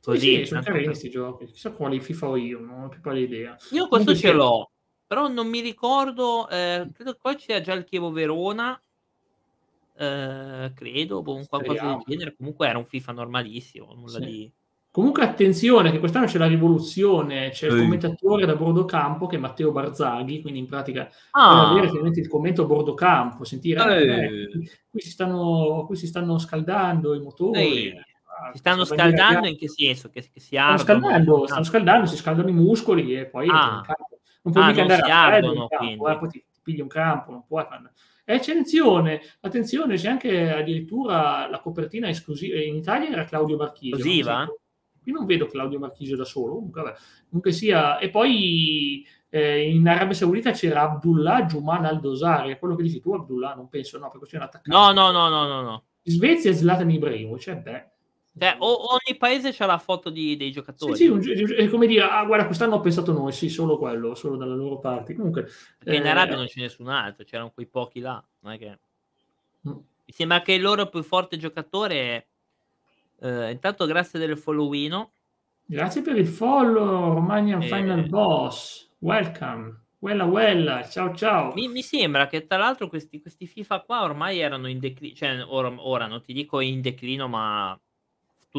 Sì, Così, sì, sono carini questi giochi. Chissà quali FIFA ho io, non ho più pari idea. Io questo Comunque ce l'ho, però non mi ricordo, eh, credo che poi c'era già il Chievo Verona, eh, credo, boh, qualcosa del genere. Comunque era un FIFA normalissimo, nulla Sì. di... Comunque attenzione che quest'anno c'è la rivoluzione, c'è il commentatore da bordo campo che è Matteo Barzaghi, quindi in pratica Ah, avere finalmente il commento a bordo campo, sentire Eh. eh, qui, qui si stanno, qui si stanno scaldando i motori. Ehi. Ah, si stanno bandiera scaldando bianca- in che senso? Che, che si stanno scaldando, stanno scaldando, si scaldano i muscoli e poi Ah. Non puoi Ah, mica non andare a freddo in campo, eh, poi ti, ti pigli un campo, non puoi fare... E attenzione, attenzione, c'è anche addirittura la copertina esclusiva, in Italia era Claudio Marchisio. Esclusiva? Qui non vedo Claudio Marchisio da solo, comunque, vabbè. comunque sia... E poi eh, in Arabia Saudita c'era Abdullah Juman Al-Dosari, è quello che dici tu Abdullah, non penso, no, perché c'è un attaccante. No, no, no, no, no, no. In Svezia è Zlatan Ibrahimovic, cioè beh... Cioè, o- ogni paese c'ha la foto di- dei Sì, giocatori. sì, un gi- è come dire, ah, guarda, quest'anno ho pensato noi, sì, solo quello, solo dalle loro parti. Comunque, Perché in eh, Arabia non c'è nessun altro, c'erano quei pochi là. Che... mm, Mi sembra che il loro più forte giocatore, eh, intanto grazie del followino, Grazie per il follow, Romanian Eh. Final Boss. Welcome. Quella, quella. Ciao, ciao. mi, mi sembra che tra l'altro questi, questi FIFA qua ormai erano in declino, cioè ora, ora non ti dico in declino, ma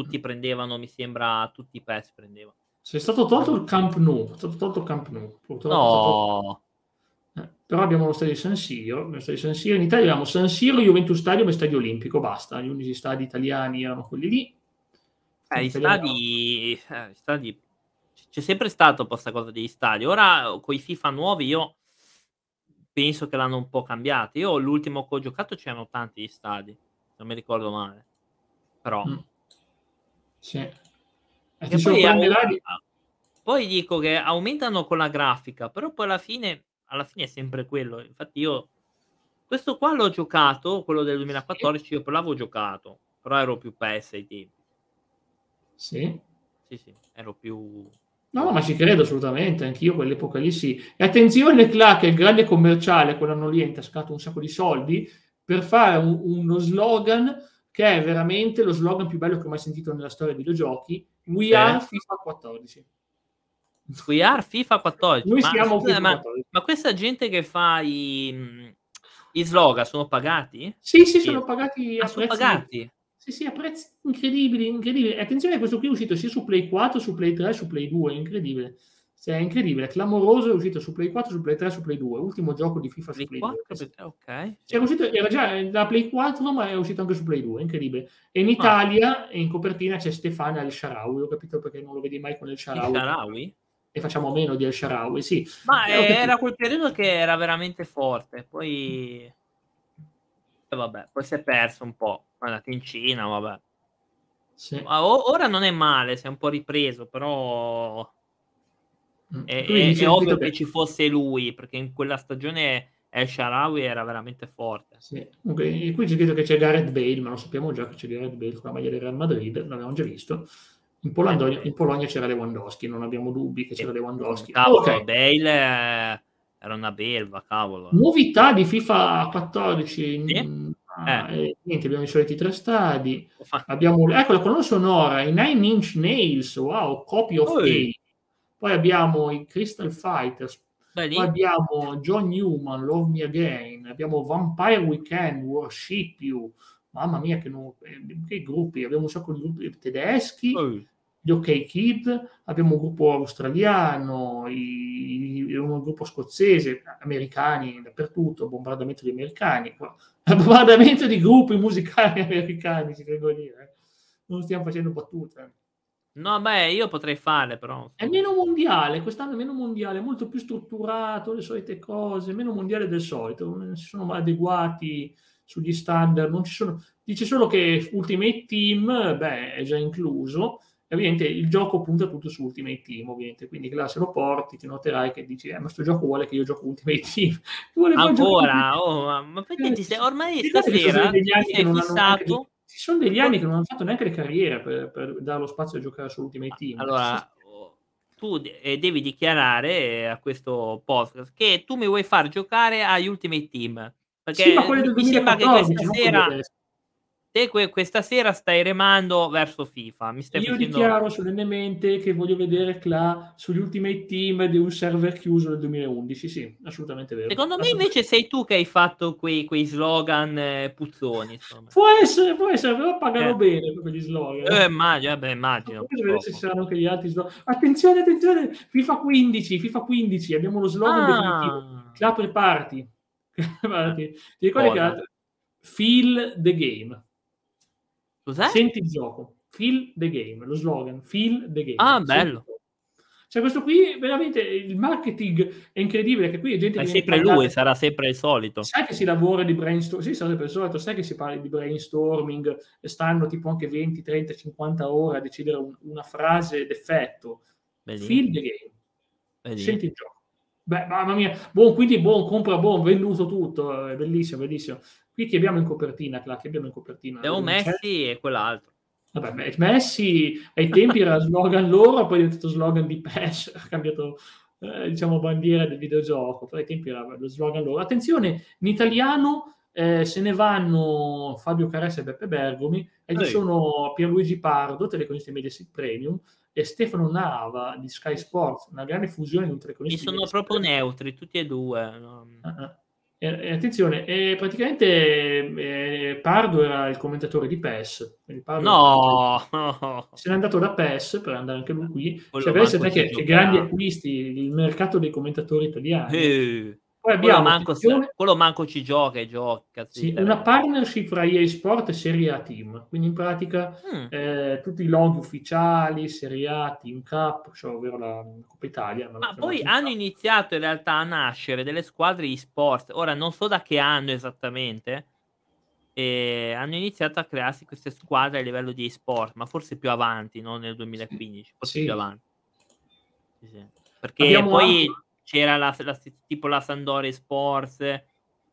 tutti prendevano, mi sembra, tutti i PES prendevano. C'è stato tolto il Camp Nou. È stato tolto il Camp Nou. Purtroppo è No, eh, però abbiamo lo stadio di San Siro. Lo stadio di San Siro. In Italia abbiamo San Siro, Juventus Stadium e Stadio Olimpico. Basta. Gli unici stadi italiani erano quelli lì. eh, gli stadi, eh, stadi, c'è sempre stato questa cosa degli stadi. Ora con i FIFA nuovi io penso che l'hanno un po' cambiato. Io l'ultimo che ho giocato c'erano tanti gli stadi, non mi ricordo male. Però Mm. Sì. E ti poi, sorprenderà au- di- poi dico che aumentano con la grafica, però poi alla fine, alla fine è sempre quello. Infatti io questo qua l'ho giocato, quello del 2014, io poi l'avevo giocato, però ero più PS ai tempi. Sì. Sì, sì, ero più... No, ma ci credo assolutamente, anch'io quell'epoca lì sì. E attenzione, Clark, il grande commerciale, quell'anno lì ha intascato un sacco di soldi per fare un- uno slogan che è veramente lo slogan più bello che ho mai sentito nella storia dei videogiochi. We are FIFA 14. We are FIFA 14. Noi ma, siamo scusa, FIFA ma, 14. ma questa gente che fa i, i slogan sono pagati? Sì, sì, Sì. sono pagati a Ah, sono prezzi pagati? Sì, sì, a prezzi incredibili, incredibili. Attenzione, questo qui è uscito sia su Play 4, su Play 3, su Play 2, è incredibile. Sì, è incredibile, è clamoroso, è uscito su Play 4, su Play 3, su Play 2, ultimo gioco di FIFA su Play Play 4, 2. Play 3, ok. Cioè, uscito- era già da Play 4, ma è uscito anche su Play 2, incredibile. E in Ah. Italia, in copertina, c'è Stefano El Sharawi, ho capito perché non lo vedi mai con El Il Sharawi. Sharawi? E facciamo meno di El Sharawi, sì. Ma Eh, eh, era quel periodo che era veramente forte, poi... E vabbè, poi si è perso un po'. È andato in Cina, vabbè. Sì. Ora non è male, si è un po' ripreso, però Mm. è, è- ovvio che- ci fosse lui, perché in quella stagione El Sharawi era veramente forte. Sì. Comunque, e qui c'è scritto che c'è Gareth Bale, ma lo sappiamo già che c'è Gareth Bale con la maglia del Real Madrid, l'abbiamo già visto. In Polonia, in Polonia c'era Lewandowski, non abbiamo dubbi che c'era Lewandowski. Cavolo, Ok. Bale eh, era una belva, cavolo. Novità di FIFA 14. Sì? mm, ah, eh, niente, abbiamo i soliti tre stadi. Abbiamo, ecco la colonna sonora, i Nine Inch Nails, wow, Copy of Oi. Poi abbiamo i Crystal Fighters, Vedi? poi abbiamo John Newman, Love Me Again, abbiamo Vampire Weekend, Worship You, mamma mia che, nu- eh, che gruppi, abbiamo un sacco di gruppi tedeschi, Oh, gli OK Kid, abbiamo un gruppo australiano, i- i- un gruppo scozzese, americani dappertutto, bombardamento di americani, (laughs) bombardamento di gruppi musicali (laughs) americani, tengo a dire. eh. Non stiamo facendo battute. No, beh, io potrei farle però. È meno mondiale, quest'anno è meno mondiale, molto più strutturato, le solite cose, meno mondiale del solito, non si sono adeguati sugli standard, non ci sono... Dice solo che Ultimate Team, beh, è già incluso, ovviamente il gioco punta tutto su Ultimate Team, ovviamente, quindi là se lo porti ti noterai che dici, eh, ma sto gioco vuole che io gioco Ultimate Team. Ancora? Oh, ma perché ti sei... Ormai stasera ti sei fissato... Ci sono degli anni che non hanno fatto neanche le carriere per, per dare lo spazio a giocare su Ultimate Team. Allora, tu devi dichiarare a questo podcast che tu mi vuoi far giocare agli Ultimate Team. Perché sì, mi sembra che questa sera te que- questa sera stai remando verso FIFA. Mi stai Io facendo... dichiaro solennemente che voglio vedere Cla sugli Ultimate Team di un server chiuso nel 2011. Sì, assolutamente vero. Secondo me invece sei tu che hai fatto quei, quei slogan eh, puzzoni. Insomma. Può essere, può essere, però pagano eh. bene per quegli slogan. Eh, immagino, beh, immagino. Vedere se saranno anche gli altri slogan. Attenzione, attenzione, FIFA 15, FIFA 15, abbiamo lo slogan ah. definitivo. Cla preparati. (laughs) Ti ricordi Cosa? che Feel the game. Cos'è? Senti il gioco. Feel the game, lo slogan. Feel the game. Ah, bello. Cioè, questo qui, veramente, il marketing è incredibile, che qui è gente è che... sempre lui, sarà sempre il solito. Sai che si lavora di brainstorming, sì, sarà sempre il solito, sai che si parla di brainstorming, e stanno tipo anche 20, 30, 50 ore a decidere un, una frase d'effetto. Bellino. Feel the game. Bellino. Senti il gioco. Beh, mamma mia, buon, quindi buon, compra buon, venduto tutto, è bellissimo, bellissimo. Qui chi abbiamo in copertina, Cla? Che abbiamo in copertina? Abbiamo Messi e quell'altro. Vabbè, Messi ai tempi era slogan loro, poi è diventato slogan di PES, (laughs) ha cambiato eh, diciamo bandiera del videogioco, però ai tempi era lo slogan loro. Attenzione, in italiano eh, se ne vanno Fabio Caressa e Beppe Bergomi e ci sono Pierluigi Pardo, telecronista Mediaset Premium, e Stefano Nava di Sky Sports, una grande fusione di un telecronista. E sono proprio neutri, tutti e due. No? Uh-huh. E, attenzione, e praticamente eh, Pardo era il commentatore di PES. No, (laughs) se n'è andato da PES per andare anche lui qui. Cioè, per che, che grandi acquisti, il mercato dei commentatori italiani. Eh. Poi abbiamo quello manco, attenzione, quello manco ci gioca e gioca. Sì, una partnership fra EA Sport e Serie A Team. Quindi in pratica mm. eh, tutti i log ufficiali, Serie A, Team Cup, cioè, ovvero la Coppa Italia. Ma poi hanno iniziato in realtà a nascere delle squadre e sport. Ora non so da che anno esattamente. Hanno iniziato a crearsi queste squadre a livello di sport, ma forse più avanti, non nel 2015, forse sì. più avanti. Sì, Perché Abbiamo poi... Anche c'era la, la, tipo la Sandori Sports,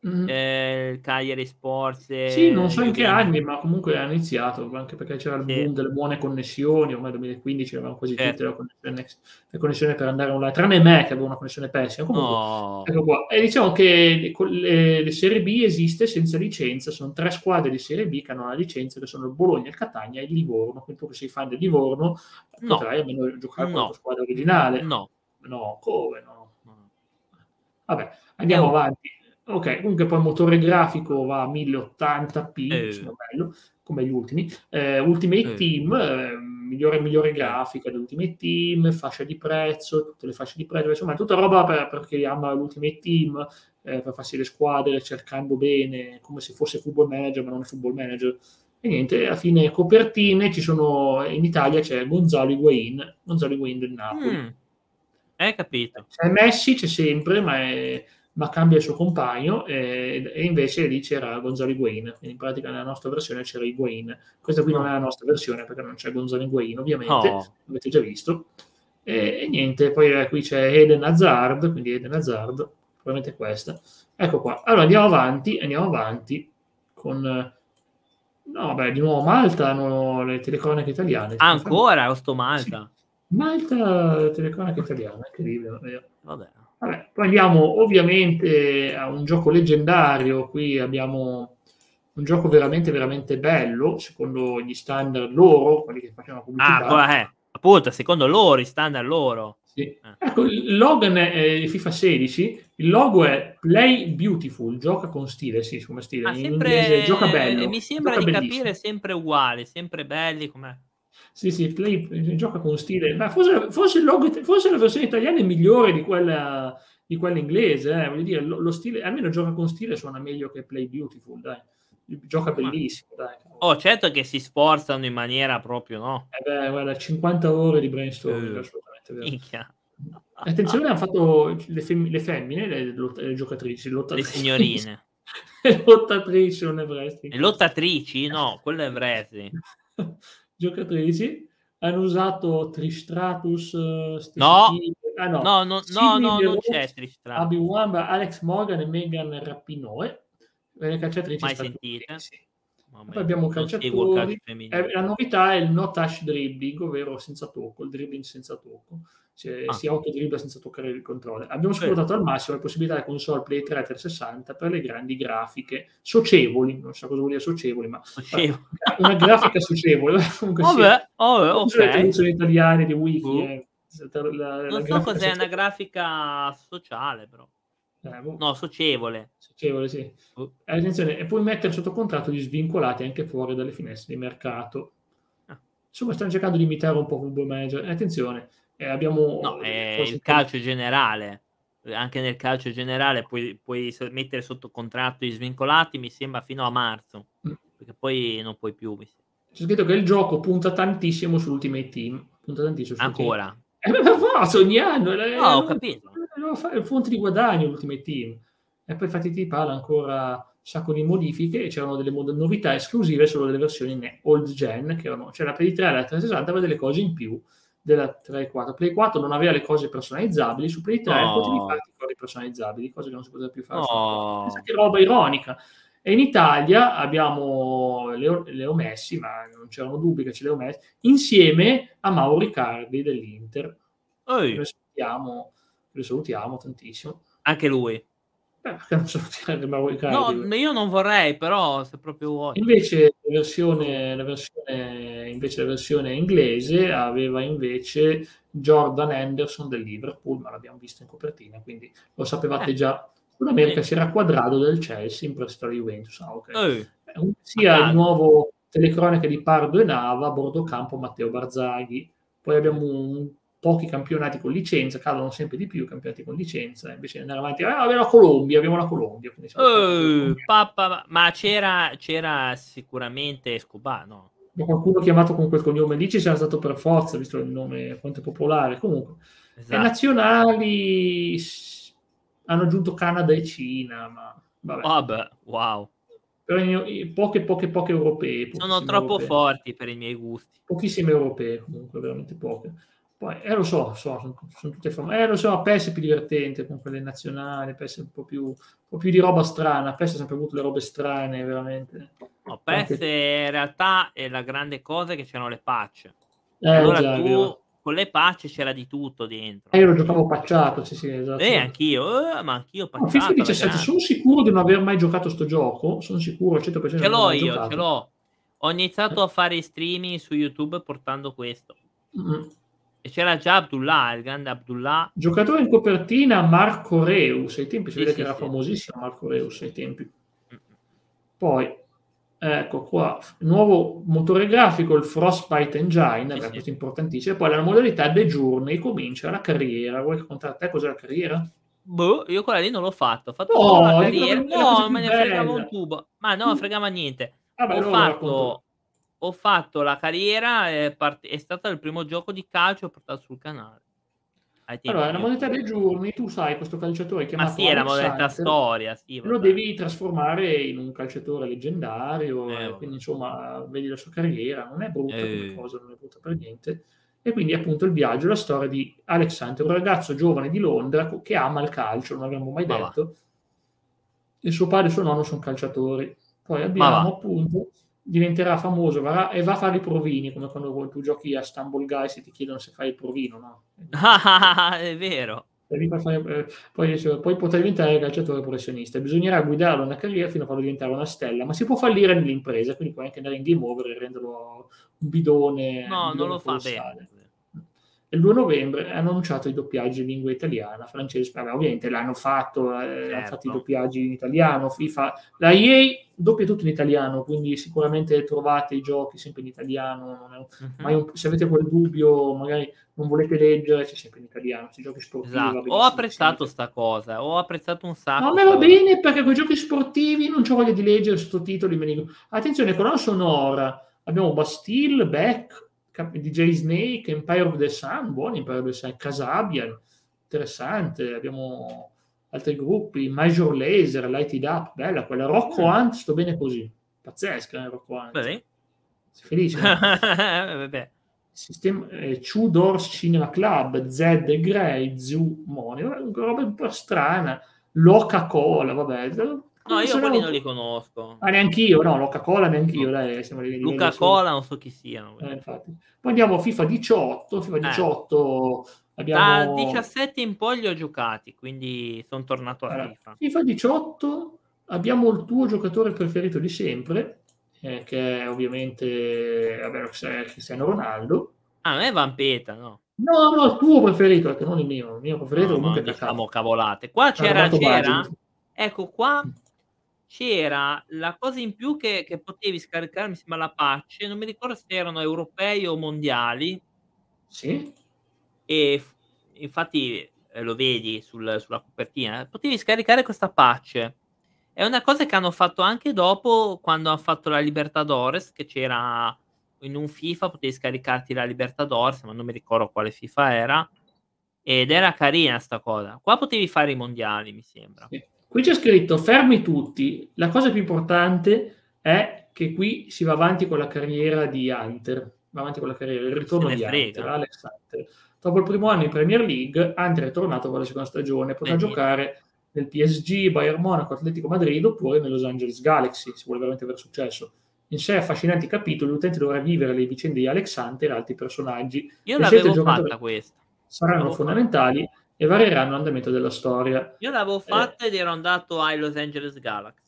mm. eh, il Cagliari Sports. Sì, non so in che anni, ma comunque ha iniziato, anche perché c'era il boom sì. delle buone connessioni, ormai nel 2015 avevamo quasi certo. tutte le connessioni, le connessioni, per andare online, tranne me che avevo una connessione pessima. Comunque, no. ecco qua. E diciamo che le, le, Serie B esiste senza licenza, sono tre squadre di Serie B che hanno la licenza, che sono il Bologna, il Catania e il Livorno, quindi tu che sei fan del Livorno no. potrai almeno giocare no. con la squadra originale. No. No, come no? Vabbè, andiamo avanti. Ok, comunque poi il motore grafico va a 1080p, eh. bello, come gli ultimi. Eh, Ultimate eh. Team, eh, migliore, migliore grafica dell'Ultimate Team, fascia di prezzo, tutte le fasce di prezzo, insomma, tutta roba per, per chi ama l'Ultimate Team, eh, per farsi le squadre cercando bene, come se fosse Football Manager, ma non è Football Manager. E niente, alla fine copertine ci sono, in Italia c'è Gonzalo Higuain, Gonzalo Higuain del Napoli. Mm hai capito. C'è Messi, c'è sempre, ma, è, ma cambia il suo compagno e, e, invece lì c'era Gonzalo Higuain. Quindi in pratica nella nostra versione c'era Higuain. Questa qui no. non è la nostra versione perché non c'è Gonzalo Higuain, ovviamente, oh. avete già visto. E, e niente, poi eh, qui c'è Eden Hazard, quindi Eden Hazard, probabilmente questa. Ecco qua. Allora andiamo avanti, andiamo avanti con... No, beh, di nuovo Malta hanno le telecronache italiane. Ancora, sto Malta. Sì. Malta telecronaca italiana, incredibile. Vabbè. Vabbè, poi andiamo ovviamente a un gioco leggendario, qui abbiamo un gioco veramente veramente bello, secondo gli standard loro, quelli che facevano pubblicità. Ah, eh, appunto, secondo loro, i standard loro. Sì. Eh. Ecco, il logo è FIFA 16, il logo è Play Beautiful, gioca con stile, sì, come stile, ah, in sempre, inglese, gioca bello. Mi sembra di bellissimo. capire sempre uguale, sempre belli, com'è? Sì, sì, Play gioca con stile, ma forse, forse, logo, forse, la versione italiana è migliore di quella, di quella inglese, eh. voglio dire, lo, lo, stile, almeno gioca con stile suona meglio che Play Beautiful, dai. gioca bellissimo. Dai. Oh, certo che si sforzano in maniera proprio, no? Eh beh, guarda, 50 ore di brainstorming, Uh, assolutamente vero. Minchia. Attenzione, hanno fatto le, fem- le femmine, le, lot- le giocatrici, le signorine. (laughs) le lottatrici, non è wrestling. Le lottatrici? No, quello è wrestling. (laughs) Giocatrici hanno usato Tristratus, Stacy No. Ah, no, No, no, no, no, non c'è Tristram. Abby Wamba, Alex Morgan e Megan Rapinoe. Le calciatrici Mai sentite? Mamma Poi abbiamo calciatori. Eh, la novità è il no touch dribbling, ovvero senza tocco, il dribbling senza tocco. Cioè, Ah. si autodribbla senza toccare il controllo. Abbiamo sfruttato al massimo la possibilità di console Play 3 360 per le grandi grafiche socievoli, non so cosa vuol dire socievoli, ma Facevo. una grafica socievole. (laughs) Comunque sì. Vabbè, vabbè, Non so le ok. traduzioni italiane di Wiki. Uh. eh. La- la- la Non so grafica cos'è una socievole. grafica sociale, però. Eh, boh, No, socievole. socievole, sì. Uh. Eh, attenzione, e puoi mettere sotto contratto gli svincolati anche fuori dalle finestre di mercato. Ah. Insomma, stanno cercando di imitare un po' Football Manager. E attenzione, eh, abbiamo... No, cose il calcio generale. Anche nel calcio generale puoi, puoi mettere sotto contratto i svincolati, mi sembra, fino a marzo. Mm. Perché poi non puoi più. C'è scritto che il gioco punta tantissimo sull'Ultimate Team. Punta tantissimo sull'Ultimate Ancora. Eh, ma per forza, ogni anno. No, ho capito. È fonte di guadagno l'Ultimate Team. E poi infatti ti parla ancora un sacco di modifiche e c'erano delle mod- novità esclusive solo delle versioni old gen, che erano, cioè la Play 3 e la 360 aveva delle cose in più della 3 e 4. Play 4 non aveva le cose personalizzabili, su Play 3 No. potevi farti cose personalizzabili, cose che non si poteva più fare. su Play 4. No. Pensa che roba ironica. E in Italia abbiamo Leo, Leo Messi, ma non c'erano dubbi che c'è Leo Messi, insieme a Mauro Riccardi dell'Inter. Ehi, Lo salutiamo, lo salutiamo tantissimo. anche lui. Beh, perché (laughs) non salutiamo Mauro Riccardi? No, io non vorrei, però se proprio vuoi. Invece la versione, la versione, invece la versione inglese aveva invece Jordan Henderson del Liverpool, ma l'abbiamo visto in copertina, quindi lo sapevate Eh. già. In America Eh. si era quadrato del Chelsea in prestito alla Juventus. Ah, ok. Ehi, Eh, sia Ah. il nuovo telecronache di Pardo e Nava, a bordo campo Matteo Barzaghi. Poi abbiamo un- pochi campionati con licenza, cadono sempre di più i campionati con licenza, invece di andare avanti, ah, abbiamo la Colombia, abbiamo la Colombia. ehi, colombiani. papà, ma c'era, c'era sicuramente Escobar, no? Qualcuno chiamato con quel cognome lì ci sarà stato per forza, visto il nome quanto è popolare. Comunque, Esatto. nazionali s- hanno aggiunto Canada e Cina, ma vabbè. Vabbè, wow. Però poche, poche, poche europee. Sono troppo europee. forti per i miei gusti. pochissime europee comunque, veramente poche. Poi, eh, lo so, so sono, sono tutte famose. Eh, lo so, PES è più divertente con quelle nazionali, PES è un po' più, un po' più di roba strana. PES ha sempre avuto le robe strane, veramente. No, PES in realtà è la grande cosa è che c'erano le patch. Eh, allora già, tu con le patch c'era di tutto dentro. Eh, io lo giocavo pacciato, sì, sì, esatto. Eh, anch'io, eh, ma anch'io No, patchato. FIFA alla 17, grande. sono sicuro di non aver mai giocato sto gioco, sono sicuro al 100% Ce l'ho io, giocato. ce l'ho. Ho iniziato a fare streaming su YouTube portando questo. Mm. E c'era già Abdullah, il grande Abdullah. Giocatore in copertina Marco Reus, ai tempi si Sì, vede sì, che era sì. famosissimo Marco Reus ai tempi. Poi, ecco qua, nuovo motore grafico, il Frostbite Engine, Sì, questo è importantissimo. Poi la modalità The Journey, comincia la carriera. Vuoi raccontare a te cos'è la carriera? Boh, io quella lì non l'ho fatto. Ho fatto solo la carriera. No, me ne fregava un tubo. Ma no, fregava niente. Vabbè, ho, allora lo racconto. Ho fatto la carriera, è, part- è stato il primo gioco di calcio portato sul canale. Allora, la YouTube. The Journey, tu sai questo calciatore Ma chiamato sì, è la Hunter, storia, sì, lo devi trasformare in un calciatore leggendario, Eh, e quindi insomma vedi la sua carriera, non è brutta come Eh. cosa, non è brutta per niente. E quindi appunto il viaggio, la storia di Alex Hunter, un ragazzo giovane di Londra che ama il calcio, non l'avremmo mai Ma va. detto. Il suo padre e suo nonno sono calciatori. Poi Ma abbiamo appunto, diventerà famoso varrà- e va a fare i provini, come quando tu giochi a Stumble Guys e ti chiedono se fai il provino, no? Ah, (laughs) è vero. Fare- eh, poi, poi potrà diventare calciatore professionista. Bisognerà guidarlo una carriera fino a farlo diventare una stella, ma si può fallire nell'impresa, quindi puoi anche andare in game over e renderlo un bidone. No, un non bidone lo fa bene. Il 2 novembre hanno annunciato i doppiaggi in lingua italiana, francese, vabbè, ovviamente l'hanno fatto, eh, certo. hanno fatto i doppiaggi in italiano, FIFA, la EA doppia tutto in italiano, quindi sicuramente trovate i giochi sempre in italiano, uh-huh. un, se avete quel dubbio magari non volete leggere, c'è sempre in italiano, i giochi sportivi. Esatto. Ho apprezzato sta cosa, ho apprezzato un sacco. No, a me va bene perché con i giochi sportivi non ho voglia di leggere sottotitoli, me dico. Attenzione, colonna sonora, abbiamo Bastille, Beck, DJ Snake, Empire of the Sun, buoni Empire of the Sun, Casabian, interessante, abbiamo altri gruppi, Major Laser, Light It Up, bella quella, Rocco mm. Hunt, sto bene così, pazzesca eh, Rocco Hunt. Beh. Sei felice? Vabbè. Sistema, eh, Two Doors Cinema Club, Z Grey, Zoo Money, una roba un po' strana, Loca Cola, vabbè, No, io quelli non li conosco. Ah, neanche io, no, Luca Cola neanche io, dai, siamo lì, Luca Cola non so chi siano. Eh, Poi andiamo a FIFA 18, FIFA 18 eh. abbiamo... Da 17 in poi li ho giocati, quindi sono tornato a allora, FIFA. FIFA 18 abbiamo il tuo giocatore preferito di sempre, eh, che è ovviamente vabbè, Cristiano Ronaldo. Ah, non è Vampeta, no? No, no, il tuo preferito, perché non il mio. Il mio preferito no, comunque è diciamo cavolate. Qua c'era, c'era... Ecco, qua c'era la cosa in più che, che potevi scaricare, mi sembra la patch, non mi ricordo se erano europei o mondiali. Sì. E infatti eh, lo vedi sul, sulla copertina, potevi scaricare questa patch. È una cosa che hanno fatto anche dopo, quando hanno fatto la Libertadores, che c'era in un FIFA, potevi scaricarti la Libertadores, ma non mi ricordo quale FIFA era. Ed era carina sta cosa. Qua potevi fare i mondiali, mi sembra. Sì. Qui c'è scritto fermi tutti, la cosa più importante è che qui si va avanti con la carriera di Hunter, va avanti con la carriera, il ritorno di frega. Hunter, Alex Hunter. Dopo il primo anno in Premier League, Hunter è tornato con la seconda stagione, potrà Vedi. giocare nel PSG, Bayern Monaco, Atletico Madrid oppure nello Los Angeles Galaxy, se vuole veramente avere successo. In sé affascinanti capitoli, l'utente dovrà vivere le vicende di Alex Hunter e altri personaggi. Io l'avevo fatta questa. Saranno l'avevo fondamentali fatta e varieranno l'andamento della storia. Io l'avevo eh. fatta eh, ed ero andato ai Los Angeles Galaxy.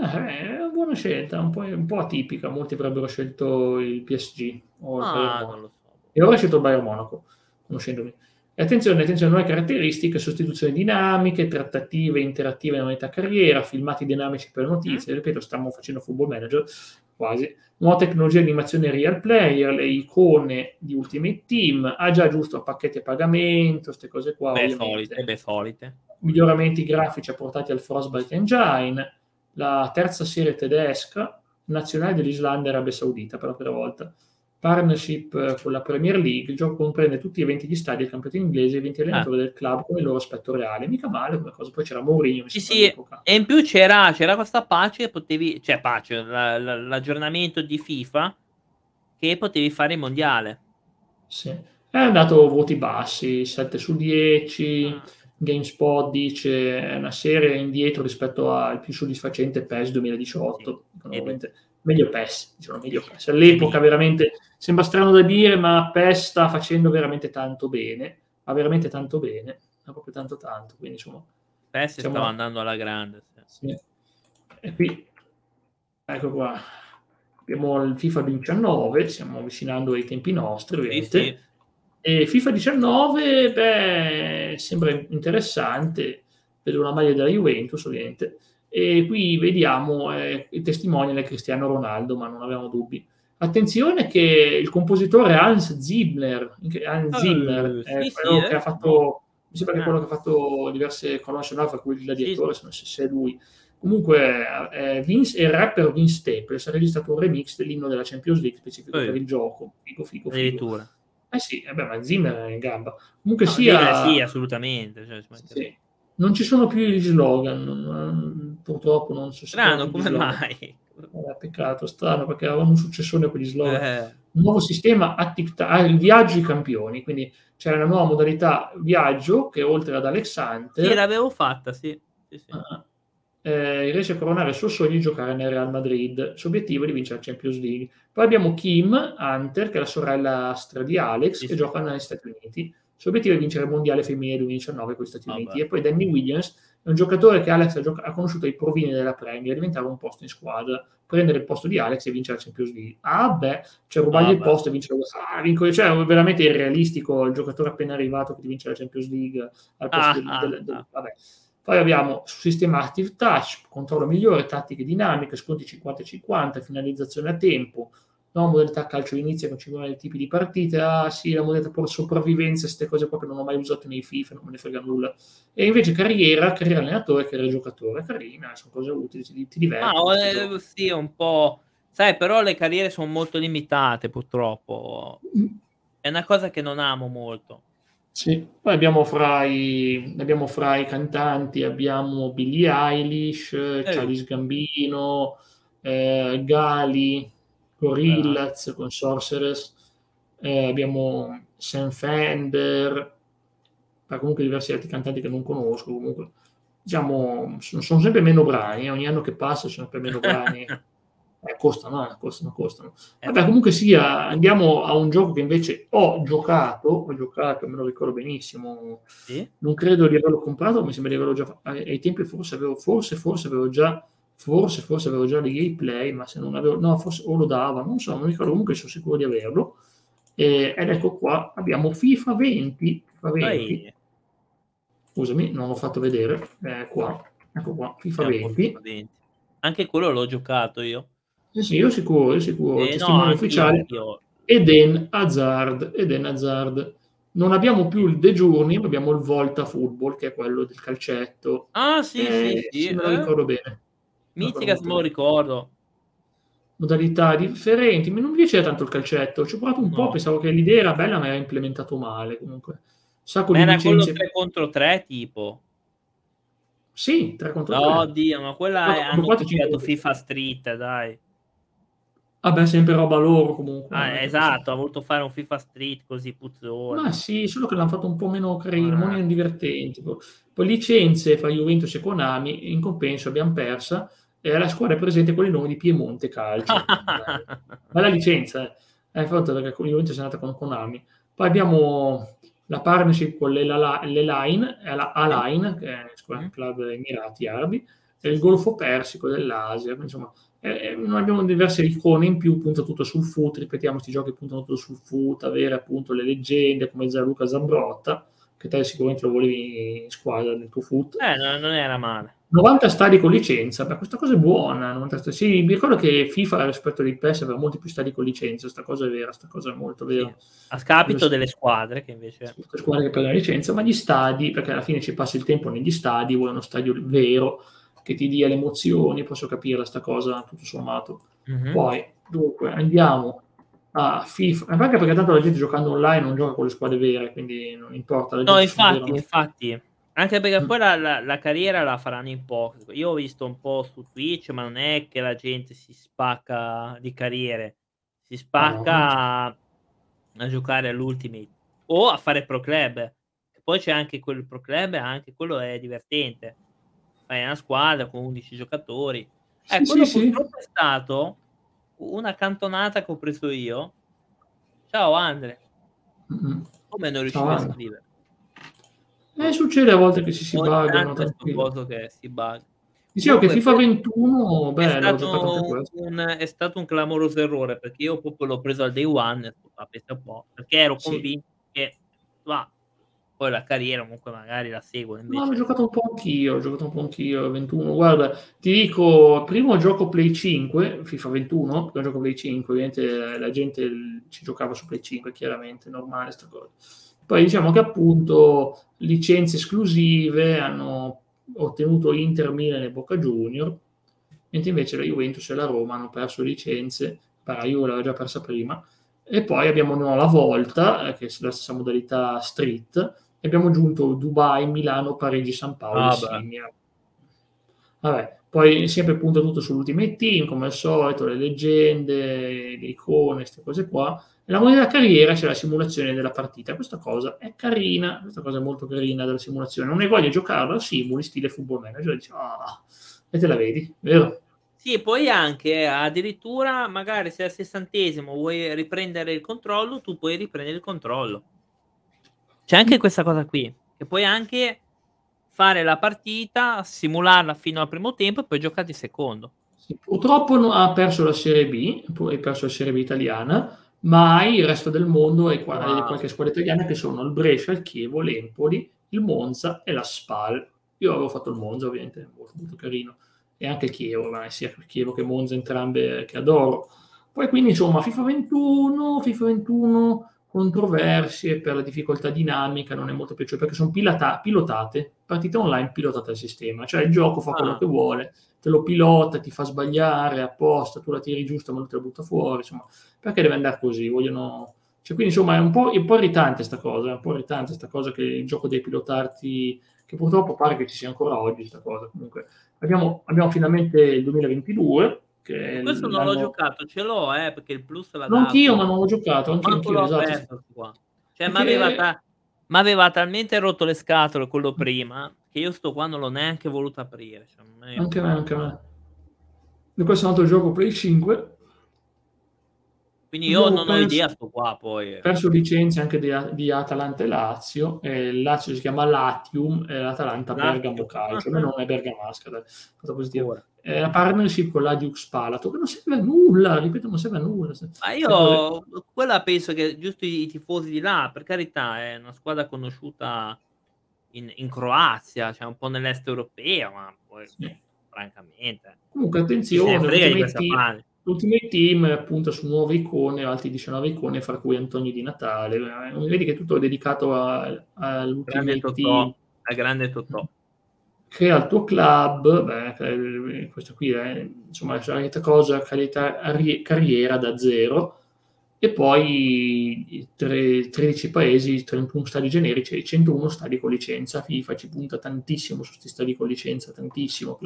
Eh, è una buona scelta, un po', un po', atipica. Molti avrebbero scelto il PSG o il ah, non lo so. E ora ho scelto il Bayern Monaco, conoscendomi. E attenzione, attenzione, nuove caratteristiche, sostituzioni dinamiche, trattative interattive nella metà carriera, filmati dinamici per notizie. Mm. Ripeto, stiamo facendo football manager, quasi nuova tecnologia di animazione real player, le icone di Ultimate Team, ha già giusto pacchetti a pagamento, queste cose qua. Beh, solite, beh, solite. Miglioramenti grafici apportati al Frostbite Engine, la terza serie tedesca, nazionale dell'Islanda e Arabia Saudita per la prima volta partnership eh, con la Premier League, il gioco comprende tutti gli eventi di stadio del campionato inglese e 20 allenatori ah. del club con il loro aspetto reale. Mica male come cosa. Poi c'era Mourinho. Sì, sì. E in più c'era, c'era questa pace, potevi, cioè pace, la, la, l'aggiornamento di FIFA che potevi fare in mondiale. Sì. È andato voti bassi, 7 su 10. Ah. GameSpot dice è una serie indietro rispetto al più soddisfacente PES 2018. Sì meglio PES, diciamo meglio PES. All'epoca veramente sembra strano da dire, ma PES sta facendo veramente tanto bene, ma veramente tanto bene, ma proprio tanto tanto, quindi insomma... PES siamo... stava andando alla grande. Sì. E qui, ecco qua, abbiamo il FIFA 19, stiamo avvicinando ai tempi nostri, ovviamente. Sì, sì. E FIFA 19, beh, sembra interessante, vedo una maglia della Juventus, ovviamente e qui vediamo eh, il testimonial è Cristiano Ronaldo, ma non avevamo dubbi. Attenzione che il compositore Hans Zimmer, Hans ah, Zimmer uh, è sì, quello sì, che eh. ha fatto, mi sembra che è quello che ha fatto diverse colonne sonore, fra cui il gladiatore, sì. se, se è lui. Comunque eh, Vince, il rapper Vince Staples ha registrato un remix dell'inno della Champions League specifico oh, per il gioco. Figo, figo, figo. Addirittura. Eh sì, eh beh, ma Zimmer è in gamba. Comunque no, sia... Sì, assolutamente. Cioè, sì. Non ci sono più gli slogan, non, purtroppo non so se... Strano, come mai? Eh, peccato, strano, perché avevamo un successore con gli slogan. Eh. Nuovo sistema attività, ah, il viaggio ai campioni, quindi c'era una nuova modalità viaggio che oltre ad Alexander... Sì, l'avevo fatta, sì. sì, sì. Uh, eh, riesce a coronare il suo sogno di giocare nel Real Madrid. Il suo obiettivo è di vincere la Champions League. Poi abbiamo Kim Hunter, che è la sorella astra di Alex, sì, che gioca negli Stati Uniti. Il suo obiettivo è vincere il mondiale femminile 2019 con gli Stati Uniti. Ah, e poi Danny Williams è un giocatore che Alex ha, gioca- ha conosciuto ai provini della Premier, diventava un posto in squadra, prendere il posto di Alex e vincere la Champions League. Ah beh, cioè rubargli Ah, il beh. posto e vincere la ah, vinco- cioè è veramente irrealistico il giocatore appena arrivato che ti vince la Champions League al posto Ah, del, ah, del- del- ah. vabbè. Poi abbiamo sistema active touch, controllo migliore, tattiche dinamiche, sconti 50-50, finalizzazione a tempo, no, modalità calcio inizia con 5 tipi di partite, ah sì, la modalità per sopravvivenza, queste cose qua che non ho mai usato nei FIFA, non me ne frega nulla. E invece carriera, carriera allenatore, carriera giocatore, carina, sono cose utili, ti, ti diverti. Ah, giochi. eh, sì, un po'. Sai, però le carriere sono molto limitate, purtroppo. È una cosa che non amo molto. Sì, poi abbiamo fra i, abbiamo fra i cantanti, abbiamo Billie Eilish, eh, Charles Gambino, eh, Gali, Gorillaz con Sorceress, eh, abbiamo Sam Fender, ma comunque diversi altri cantanti che non conosco, comunque diciamo, sono, sono sempre meno brani, eh, ogni anno che passa sono sempre meno brani. (laughs) Eh, costano, eh, costano, costano. Vabbè, comunque sia, andiamo a un gioco che invece ho giocato, ho giocato, me lo ricordo benissimo, Sì? non credo di averlo comprato, mi sembra di averlo già fa- ai, ai tempi forse avevo, forse, forse avevo già, forse, forse avevo già le gameplay, ma se non avevo, no, forse o lo dava, non so, non mi ricordo, comunque sono sicuro di averlo. E- ed ecco qua, abbiamo FIFA 20, FIFA 20, Poi scusami, non l'ho fatto vedere, è qua, ecco qua, FIFA c'è un po' 20. FIFA 20. Anche quello l'ho giocato io. Sì, sì, io sicuro, io sicuro, Eh, no, ufficiale. anch'io. Eden Hazard, Eden Hazard. Non abbiamo più il The Journey, ma abbiamo il Volta Football, che è quello del calcetto. Ah, sì, Eh, sì, sì. me lo eh. ricordo bene. Mitica se me lo ricordo. Modalità differenti, ma non mi piaceva tanto il calcetto. Ci ho provato un po', No. pensavo che l'idea era bella, ma era implementato male comunque. Un sacco Ma di era quello licenze. 3 contro 3 tipo. Sì, 3 contro 3. No, Dio, ma quella No, è, hanno quattro, copiato cinque. FIFA Street, dai. Vabbè, sempre roba loro comunque. Ah, esatto, ha voluto fare un FIFA Street così puzzone. Ma sì, solo che l'hanno fatto un po' meno carino, Ah. meno divertenti. Poi licenze fra Juventus e Konami, in compenso abbiamo persa e alla squadra è presente con il nome di Piemonte Calcio. (laughs) Ma la licenza eh. fatto perché con Juventus è andata con Konami. Poi abbiamo la partnership con l'Ela- l'Elaine, è la Align, che è il club Emirati Arabi, e il Golfo Persico dell'Asia. Insomma, eh, eh, noi abbiamo diverse icone in più, punta tutto sul foot, ripetiamo, questi giochi puntano tutto sul foot, avere appunto le leggende come Gianluca Zambrotta, che te sicuramente lo volevi in squadra nel tuo foot. Eh, no- non era male. 90 stadi con licenza, beh, questa cosa è buona. 90 stadi. Sì, mi ricordo che FIFA rispetto di PES aveva molti più stadi con licenza, questa cosa è vera, questa cosa è molto vera. A scapito Quello sì. delle squadre che invece... Tutte squadre che prendono la licenza, ma gli stadi, perché alla fine ci passi il tempo negli stadi, vuoi uno stadio vero che ti dia le emozioni, posso capire sta cosa tutto sommato. Mhm. Poi, dunque, andiamo a FIFA, anche perché tanto la gente giocando online non gioca con le squadre vere, quindi non importa. la No, gente sono infatti, no? infatti. Anche perché poi la, la- la carriera la faranno in pochi. Io ho visto un po' su Twitch, ma non è che la gente si spacca di carriere. Si spacca a, a giocare all'Ultimate o a fare Pro Club. Poi c'è anche quel Pro Club, anche quello è divertente. Fai una squadra con 11 giocatori. Eh, Sì, quello sì, sì. purtroppo è stato una cantonata che ho preso io. Ciao Andre, Mm-mm. come non riuscivi Ciao, a scrivere? Eh, succede a volte che si, si buggano. tanto è sto tranquillo. coso che si bug. Dicevo che FIFA poi 21, È bello, ho giocato anche stato, questo. un, è stato un clamoroso errore perché io proprio l'ho preso al day one, perché ero Sì. convinto che va, poi la carriera comunque magari la seguo No, invece. ho giocato un po' anch'io, ho giocato un po' anch'io, 21. Guarda, ti dico, primo gioco Play 5, FIFA 21, primo gioco Play 5, ovviamente la gente ci giocava su Play 5, chiaramente, normale sta cosa. Poi diciamo che appunto licenze esclusive hanno ottenuto Inter, Milan e Boca Junior, mentre invece la Juventus e la Roma hanno perso licenze, la Juve l'aveva già persa prima, e poi abbiamo no, la Volta, eh, che è la stessa modalità street, e abbiamo aggiunto Dubai, Milano, Parigi, San Paolo Ah, e. Signia. Vabbè, poi sempre punta tutto sull'Ultimate Team, come al solito, le leggende, le icone, queste cose qua. La moneta carriera c'è la simulazione della partita. Questa cosa è carina, questa cosa è molto carina della simulazione. Non ne voglio giocarla, simuli, stile football manager, dici, ah, e te la vedi, vero? Sì, e poi anche addirittura magari se al sessantesimo vuoi riprendere il controllo, tu puoi riprendere il controllo. C'è anche questa cosa qui, che puoi anche fare la partita, simularla fino al primo tempo e poi giocare il secondo. Sì, purtroppo ha perso la Serie B, ha perso la Serie B italiana, ma hai il resto del mondo e qua- Wow. qualche squadra italiana che sono il Brescia, il Chievo, l'Empoli, il Monza e la Spal. Io avevo fatto il Monza, ovviamente, molto, molto carino, e anche il Chievo, ma sia il Chievo che Monza, entrambe che adoro. Poi quindi insomma FIFA 21, FIFA 21 controversie per la difficoltà dinamica, non è molto piaciuto perché sono pilota- pilotate, partite online pilotate dal sistema, cioè il gioco fa quello Ah. che vuole, te lo pilota, ti fa sbagliare apposta, tu la tiri giusta ma lui te la butta fuori, insomma, perché deve andare così? Vogliono... Cioè, quindi insomma è un po', è un po' irritante sta cosa, è un po' irritante sta cosa che il gioco deve pilotarti, che purtroppo pare che ci sia ancora oggi sta cosa, comunque abbiamo, abbiamo finalmente il 2022, che è Questo non l'ho giocato, ce l'ho, eh, perché il plus l'ha dato. anch'io, ma non l'ho giocato, anch'io, anch'io, l'ho esatto. aperto qua. Cioè, Perché- m'aveva ta- m'aveva talmente rotto le scatole quello prima che io sto qua non l'ho neanche voluto aprire. Cioè, Anche me, anche me. E questo è un altro gioco Play 5, Quindi io Abbiamo non ho perso- idea sto qua poi. eh. perso licenze anche di, di Atalanta e Lazio, e il Lazio si chiama Latium e l'Atalanta. Bergamo Calcio, a me (laughs) non è Bergamasca, dai, cosa positiva. Ora. È la partnership con l'Adiux Palato, che non serve a nulla, ripeto, non serve a nulla. Ma io quella penso che giusto i, i tifosi di là, per carità, è una squadra conosciuta in, in Croazia, cioè un po' nell'est europeo, ma poi Sì. francamente Comunque attenzione, di Ultimate questa Team, punta su nuove icone, altri 19 icone, fra cui Antonio di Natale. Vedi che tutto è dedicato all'Ultimate Totò, Team. a grande Totò. crea il tuo club, beh, eh, questo qui è insomma la solita cosa, qualità, arri- carriera da zero, e poi tre- 13 paesi, 31 stadi generici e 101 stadi con licenza. FIFA ci punta tantissimo su questi stadi con licenza, tantissimo,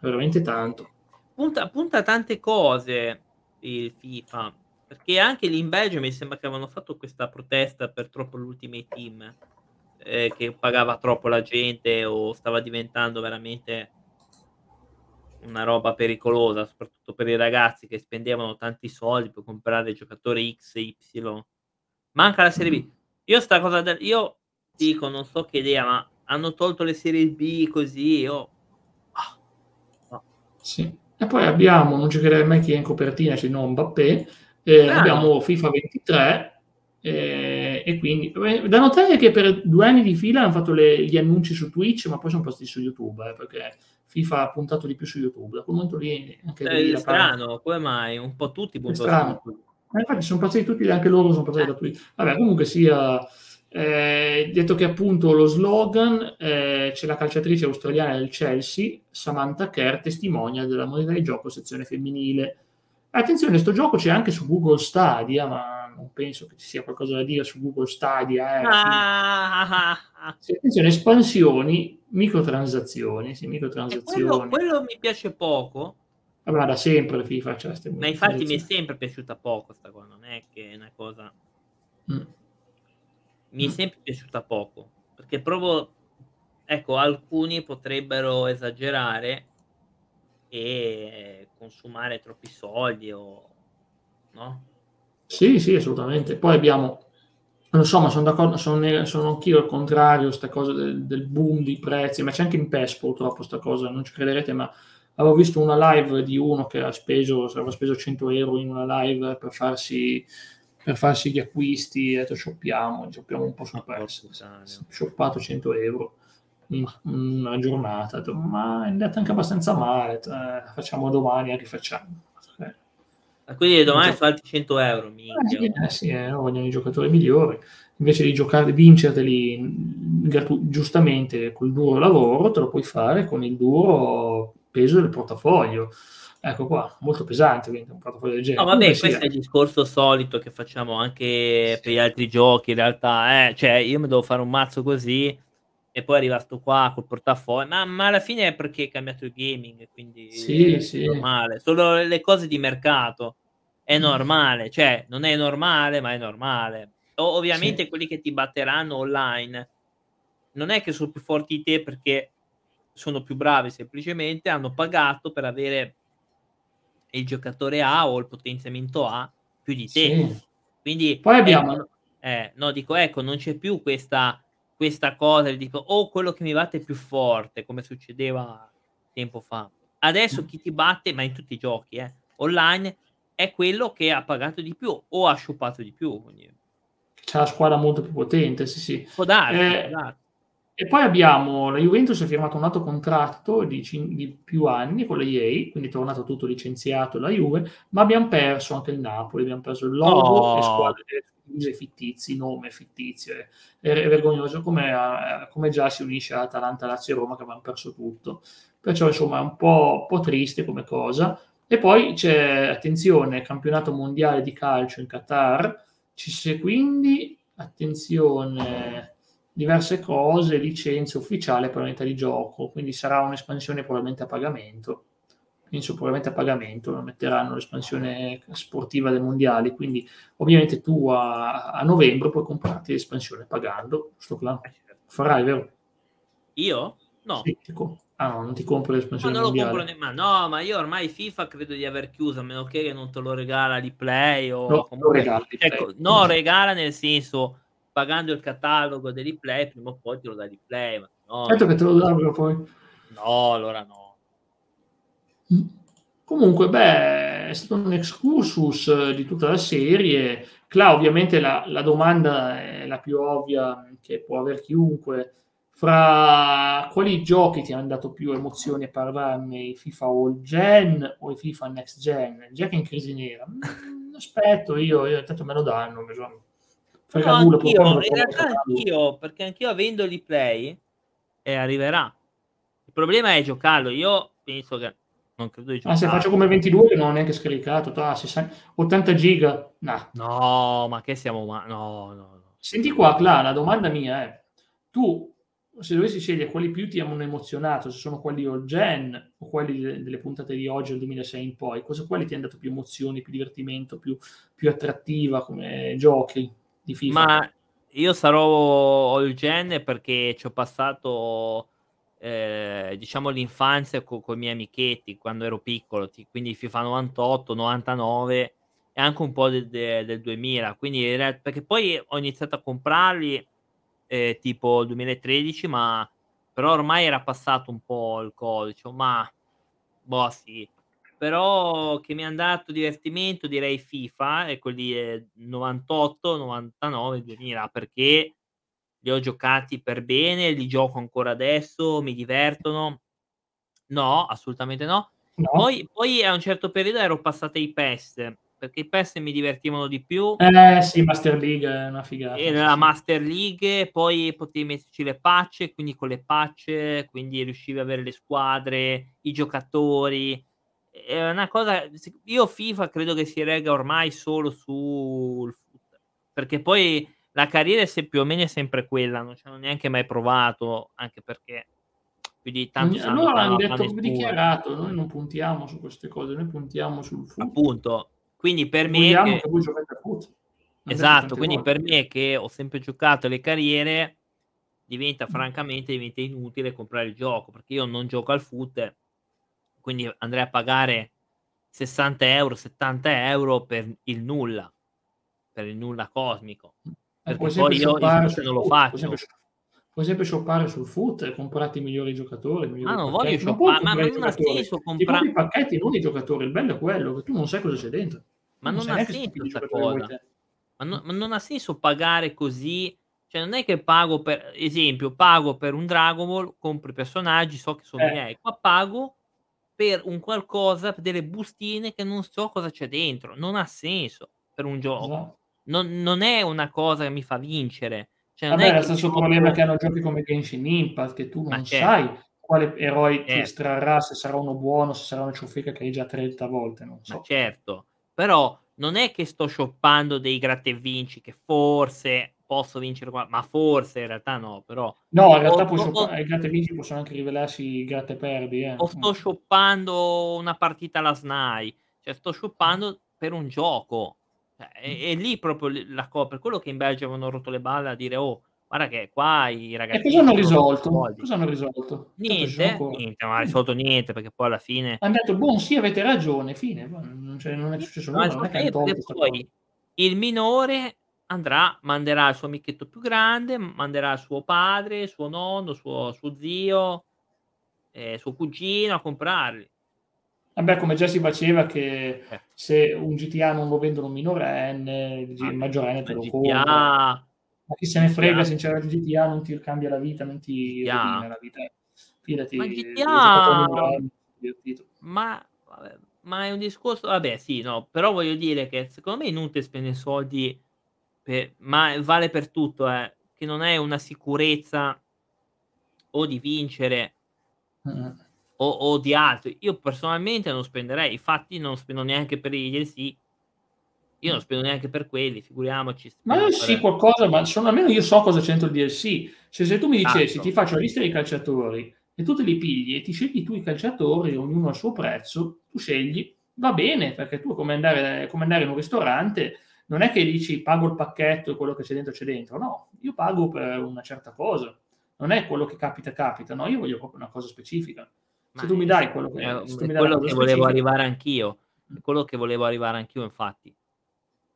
veramente tanto. Punta, punta tante cose il FIFA perché anche lì in Belgio mi sembra che avevano fatto questa protesta per troppo l'Ultimate Team eh, che pagava troppo la gente o stava diventando veramente una roba pericolosa soprattutto per i ragazzi che spendevano tanti soldi per comprare giocatori X e Y. Manca la Serie B. Io sta cosa del, io dico non so che idea ma hanno tolto le Serie B così io Sì. E poi abbiamo, non giocherei mai chi è in copertina, c'è non Mbappé, eh, Ah. abbiamo FIFA 23 eh, e quindi eh, da notare che per due anni di fila hanno fatto le- gli annunci su Twitch, ma poi sono passati su YouTube, eh, perché FIFA ha puntato di più su YouTube. Da quel momento lì anche Eh, lì è la parte- strano, come mai? Un po' tutti puntano strano. su- Eh, infatti sono passati tutti, anche loro sono passati da Twitch. Vabbè, comunque sia, eh, detto che appunto lo slogan, eh, c'è la calciatrice australiana del Chelsea, Samantha Kerr, testimonia della moneta di gioco sezione femminile. Attenzione, sto gioco c'è anche su Google Stadia, ma non penso che ci sia qualcosa da dire su Google Stadia. Eh. Ah, ah, ah, ah. Sì, attenzione, espansioni, microtransazioni, sì, microtransazioni. quello, quello mi piace poco, Vabbè, da sempre FIFA c'è queste ma infatti mi è sempre piaciuta poco sta qua, non è che è una cosa... Mm. Mi è Mm. sempre piaciuta poco, perché proprio, ecco, alcuni potrebbero esagerare e consumare troppi soldi o... no? Sì, sì, assolutamente. Poi abbiamo, non so, ma sono d'accordo, sono, sono anch'io al contrario, sta cosa del, del boom di prezzi, ma c'è anche in PES purtroppo sta cosa, non ci crederete, ma avevo visto una live di uno che ha speso, aveva speso 100 euro in una live per farsi, per farsi gli acquisti, ha detto shoppiamo, shoppiamo un po' Ma PES. Shoppato 100 euro in una giornata, detto, ma è andata anche abbastanza male, detto, eh, facciamo domani, a rifacciamo. Eh, Quindi domani sono altri 100 euro, minchia. eh sì, eh sì, eh, vogliono i giocatori migliori. Invece di giocare, vincerteli gratu- giustamente col duro lavoro, te lo puoi fare con il duro peso del portafoglio. Ecco qua, molto pesante quindi un portafoglio del genere. No, vabbè, Comunque questo sia, è il discorso solito che facciamo anche per gli altri giochi, in realtà, eh. Cioè, io mi devo fare un mazzo così e poi arriva sto qua col portafoglio, ma, ma alla fine è perché è cambiato il gaming, quindi Sì, è sì. normale. Solo le cose di mercato è Mm. normale, cioè, non è normale, ma è normale. O- ovviamente Sì. quelli che ti batteranno online non è che sono più forti di te perché sono più bravi, semplicemente hanno pagato per avere il giocatore A o il potenziamento A più di te. Sì. Quindi Poi abbiamo- ecco, eh, no, dico ecco, non c'è più questa questa cosa di tipo o oh, quello che mi batte più forte, come succedeva tempo fa. Adesso chi ti batte, ma in tutti i giochi eh, online, è quello che ha pagato di più o ha sciupato di più. Quindi... C'è la squadra molto più potente, sì, sì. Può darsi, eh, può darsi. E poi abbiamo la Juventus ha firmato un altro contratto di, di, più anni con la EA, quindi è tornato tutto licenziato la Juve, ma abbiamo perso anche il Napoli, abbiamo perso il logo oh. e squadre fittizi, nome fittizio. È, è vergognoso come, eh, come, già si unisce a Atalanta, Lazio e Roma che avevano perso tutto. Perciò insomma è un po', un po' triste come cosa. E poi c'è, attenzione, campionato mondiale di calcio in Qatar, ci quindi, attenzione diverse cose, licenza ufficiale per l'unità di gioco, quindi sarà un'espansione probabilmente a pagamento, penso probabilmente a pagamento, metteranno l'espansione sportiva dei mondiali, quindi ovviamente tu a, a novembre puoi comprarti l'espansione pagando, sto plan. Farai, vero? Io? No. Sì, co- ah no, non ti compro l'espansione ma non mondiale. lo compro nemmeno, no, ma io ormai FIFA credo di aver chiuso, a meno che non te lo regala di play o... No, comunque... regala di ecco, no, regala nel senso pagando il catalogo dei replay, prima o poi te lo dai replay. Ma no, certo che te lo danno poi. No, allora no. Mm. Comunque, beh, è stato un excursus eh, di tutta la serie. Cla, ovviamente la, la domanda è la più ovvia che può avere chiunque. Fra quali giochi ti hanno dato più emozioni a parlarne? I FIFA All Gen o i FIFA Next Gen? Già che in crisi nera. Mm, aspetto io, io tanto me lo danno. Insomma no, anch'io, in realtà anch'io, perché anch'io avendo li play eh, arriverà. Il problema è giocarlo. Io penso che non credo di giocare. Ah, se faccio come 22 che non ho neanche scaricato, ah, 80 giga. Nah. No, ma che siamo ma no, no, no. Senti qua, Cla, la domanda mia è: tu se dovessi scegliere quali più ti hanno emozionato, se sono quelli all gen o quelli delle, delle puntate di oggi, del 2006 in poi, cosa quali ti hanno dato più emozioni, più divertimento, più, più attrattiva come giochi? Di FIFA. Ma io sarò all gen perché ci ho passato eh, diciamo l'infanzia con, con i miei amichetti quando ero piccolo, quindi FIFA 98, 99 e anche un po' del, del 2000. Quindi perché poi ho iniziato a comprarli eh, tipo 2013, ma però ormai era passato un po' il codice, ma boh sì, però che mi hanno dato divertimento direi FIFA e quelli 98, 99, 2000 perché li ho giocati per bene, li gioco ancora adesso, mi divertono. No, assolutamente no. no. Poi, poi, a un certo periodo ero passato ai PES perché i PES mi divertivano di più. Eh sì, Master League è una figata. Era la Master League, poi potevi metterci le patch, quindi con le patch, quindi riuscivi ad avere le squadre, i giocatori è una cosa. Io FIFA credo che si rega ormai solo sul foot, perché poi la carriera è più o meno è sempre quella, non ci hanno neanche mai provato, anche perché più di tanto allora hanno detto dichiarato, noi non puntiamo su queste cose, noi puntiamo sul foot. Appunto, quindi per me che... che voi giocate a foot. Esatto, quindi volte. per me che ho sempre giocato le carriere diventa francamente diventa inutile comprare il gioco perché io non gioco al foot quindi andrei a pagare 60 euro, 70 euro per il nulla, per il nulla cosmico. Eh, perché poi io, non lo faccio. Puoi sempre, shoppare sul foot e comprare i migliori giocatori. I migliori ah, non voglio shoppare, ma non ha senso comprare i pacchetti, non i giocatori. Il bello è quello che tu non sai cosa c'è dentro. Ma non, non ha senso questa cosa. Ma, no, ma non ha senso pagare così cioè, non è che pago per esempio, pago per un Dragon Ball, compro i personaggi, so che sono eh. miei, qua pago per un qualcosa, per delle bustine che non so cosa c'è dentro. Non ha senso per un gioco. No. Non, non, è una cosa che mi fa vincere. Cioè, Vabbè, è lo stesso problema che hanno giochi come Genshin Impact, che tu non certo. sai quale eroe certo. ti estrarrà, se sarà uno buono, se sarà una ciofeca che hai già 30 volte, non so. Ma certo, però non è che sto shoppando dei gratte e vinci che forse posso vincere qua, ma forse in realtà no, però... No, in realtà puoi shoppare, i gratte e vinci possono anche rivelarsi gratte perdi. Eh. O sto shoppando una partita alla SNAI, cioè sto shoppando per un gioco. Cioè, è, è, lì proprio la cosa, per quello che in Belgio avevano rotto le balle a dire oh, guarda che qua i ragazzi... E cosa hanno risolto? Cosa hanno risolto? Niente, niente, non ha risolto niente perché poi alla fine... Hanno detto, buon sì, avete ragione, fine. Non, cioè, non è successo nulla, non è che poi il minore andrà manderà il suo amichetto più grande, manderà suo padre, suo nonno, suo suo zio, ehm, suo cugino a comprarli. Vabbè, come già si faceva che Eh. se un GTA non lo vendono un minorenne, il Ah, maggiorenne te lo GTA compra. Ma chi se ne frega, GTA sinceramente GTA non ti cambia la vita, non ti rovina la vita. Fidati, Ma GTA. Ma vabbè, ma è un discorso vabbè sì, no, però voglio dire che secondo me è inutile spendere soldi pe ma vale per tutto eh, che non è una sicurezza o di vincere Mh-mh. o o di altro. Io personalmente non spenderei, infatti non spendo neanche per i DLC. Io non spendo neanche per quelli, figuriamoci Ma io sì per qualcosa, ma sono almeno io so cosa c'è dentro il DLC. Cioè se tu mi dicessi: Esatto. "Ti faccio la lista dei calciatori" e tu te li pigli e ti scegli tu i calciatori, ognuno al suo prezzo, tu scegli, va bene, perché tu è come andare come andare in un ristorante, non è che dici: "Pago il pacchetto e quello che c'è dentro c'è dentro." No, io pago per una certa cosa. Non è quello che capita, capita. No, io voglio proprio una cosa specifica. Se Ma tu mi dai quello che se è quello che volevo arrivare anch'io. È quello che volevo arrivare anch'io infatti.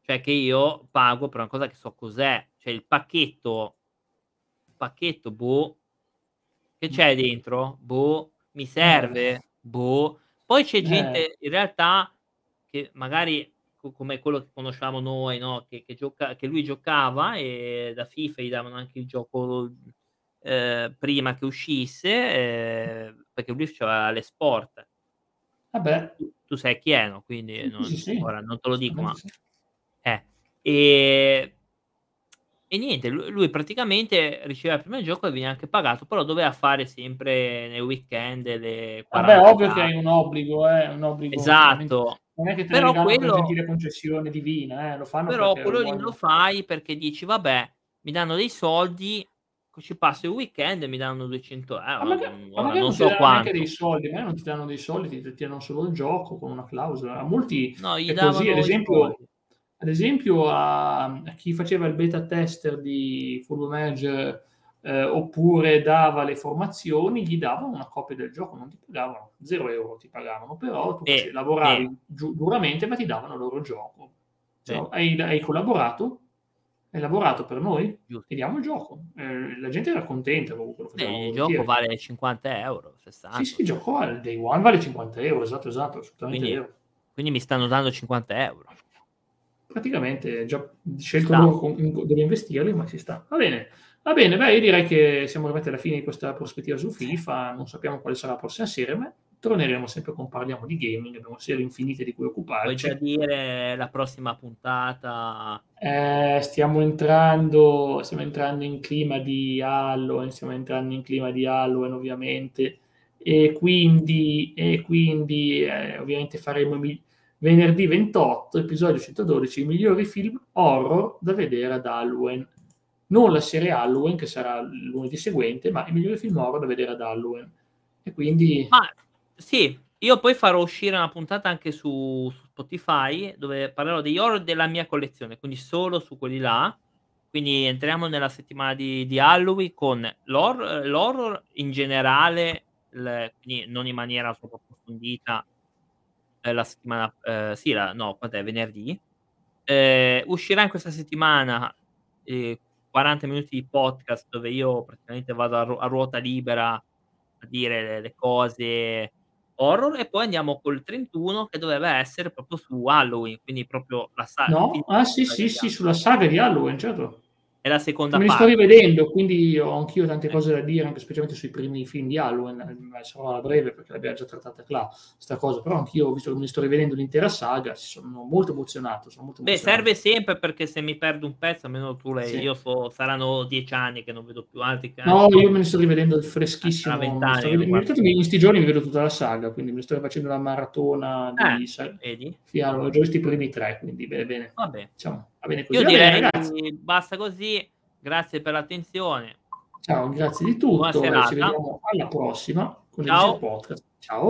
Cioè che io pago per una cosa che so cos'è, cioè il pacchetto pacchetto, boh. Che Mh. c'è dentro? Boh. Mi Eh. serve? Boh. Poi c'è Eh. gente in realtà che magari come quello che conosciamo noi, no, che che gioca che lui giocava e da FIFA gli davano anche il gioco, ehm, prima che uscisse, ehm, perché lui c'aveva l'esport. Vabbè. Tu tu sai chi è, no, quindi sì, non sì. ora non te lo dico, ma eh. Ehm e niente, lu lui praticamente riceveva prima il gioco e veniva anche pagato, però doveva fare sempre nei weekend le Vabbè, 40 ovvio che hai un obbligo, eh, un obbligo Esatto. Non è che te Però regalano per quello gentile concessione divina, eh, lo fanno però quello lì lo fai perché dici: "Vabbè, mi danno dei soldi, ci passo il weekend e mi danno 200 Ma €", maga mhmm, ma magari non non ti so danno neanche dei soldi, magari non ti danno dei soldi, ti ti danno solo il gioco con una clausola. A molti No, gli così. Ad esempio ad esempio a a chi faceva il beta tester di Football Manager, ehm, oppure dava le formazioni, gli davano una copia del gioco, non ti pagavano, 0 € ti pagavano, però tu Sì, sì. lavoravi giu duramente, ma ti davano il loro gioco. Sì. Cioè hai hai collaborato, hai lavorato per noi, Giusto. ti diamo il gioco. Ehm, la gente era contenta comunque, il gioco vale 50 €, Sì, 60, sì, il gioco al day one vale 50 €, esatto, esatto, assolutamente Quindi vero. quindi mi stanno dando 50 €. Praticamente già scelto loro dove investirli, ma ci sta. Va bene, va bene, beh, io direi che siamo arrivati alla fine di questa prospettiva su. FIFA, non sappiamo quale sarà la prossima serie, ma torneremo sempre con "Parliamo di gaming", abbiamo serie infinite di cui Vuoi già occuparci. dire la prossima puntata? Eh, stiamo entrando stiamo entrando in clima di Halloween, stiamo entrando in clima di Halloween ovviamente, e quindi e quindi, ehm, ovviamente faremo mi venerdì 28, episodio 112, i migliori film horror da vedere ad Halloween. Non la serie Halloween, che sarà il lunedì seguente, ma i migliori film horror da vedere ad Halloween. E quindi Ma sì, io poi farò uscire una puntata anche su su Spotify, dove parlerò degli horror della mia collezione, quindi solo su quelli là. Quindi entriamo nella settimana di di Halloween con l'hor l'horror in generale, il quindi non in maniera troppo approfondita, ehm, la settimana ehm, sì, la no, quant'è? Venerdì. Ehm, uscirà in questa settimana, ehm, 40 minuti di podcast dove io praticamente vado a ru a ruota libera a dire le le cose horror, e poi andiamo col 31 che doveva essere proprio su Halloween, quindi proprio la sa il film No? Ah sì, sì, sì, sulla saga di Halloween, certo. È la seconda me li sto parte. rivedendo, quindi ho anch'io tante Sì. cose da dire, anche specialmente sui primi film di Halloween, ma sarò a breve perché l'abbiamo già trattata là, 'sta cosa, però anch'io, visto che mi sto rivedendo l'intera saga, sono molto emozionato, sono molto Beh, emozionato. serve sempre perché se mi perdo un pezzo almeno tu l'hai Sì. io so saranno 10 anni che non vedo più altri che No, io me ne sto rivedendo freschissimo, sarà 20 mi sto anni che rive lo in guardi. tutti in 'sti giorni mi vedo tutta la saga, quindi mi sto rifacendo la maratona Eh, di sa vedi? sì, allora, già visto i primi 3, quindi bene, bene. Vabbè. Diciamo, va bene. Io bene direi ragazzi. basta così, grazie per l'attenzione. Ciao, grazie di Buona tutto ci serata. vediamo alla prossima con Ciao. podcast. Ciao.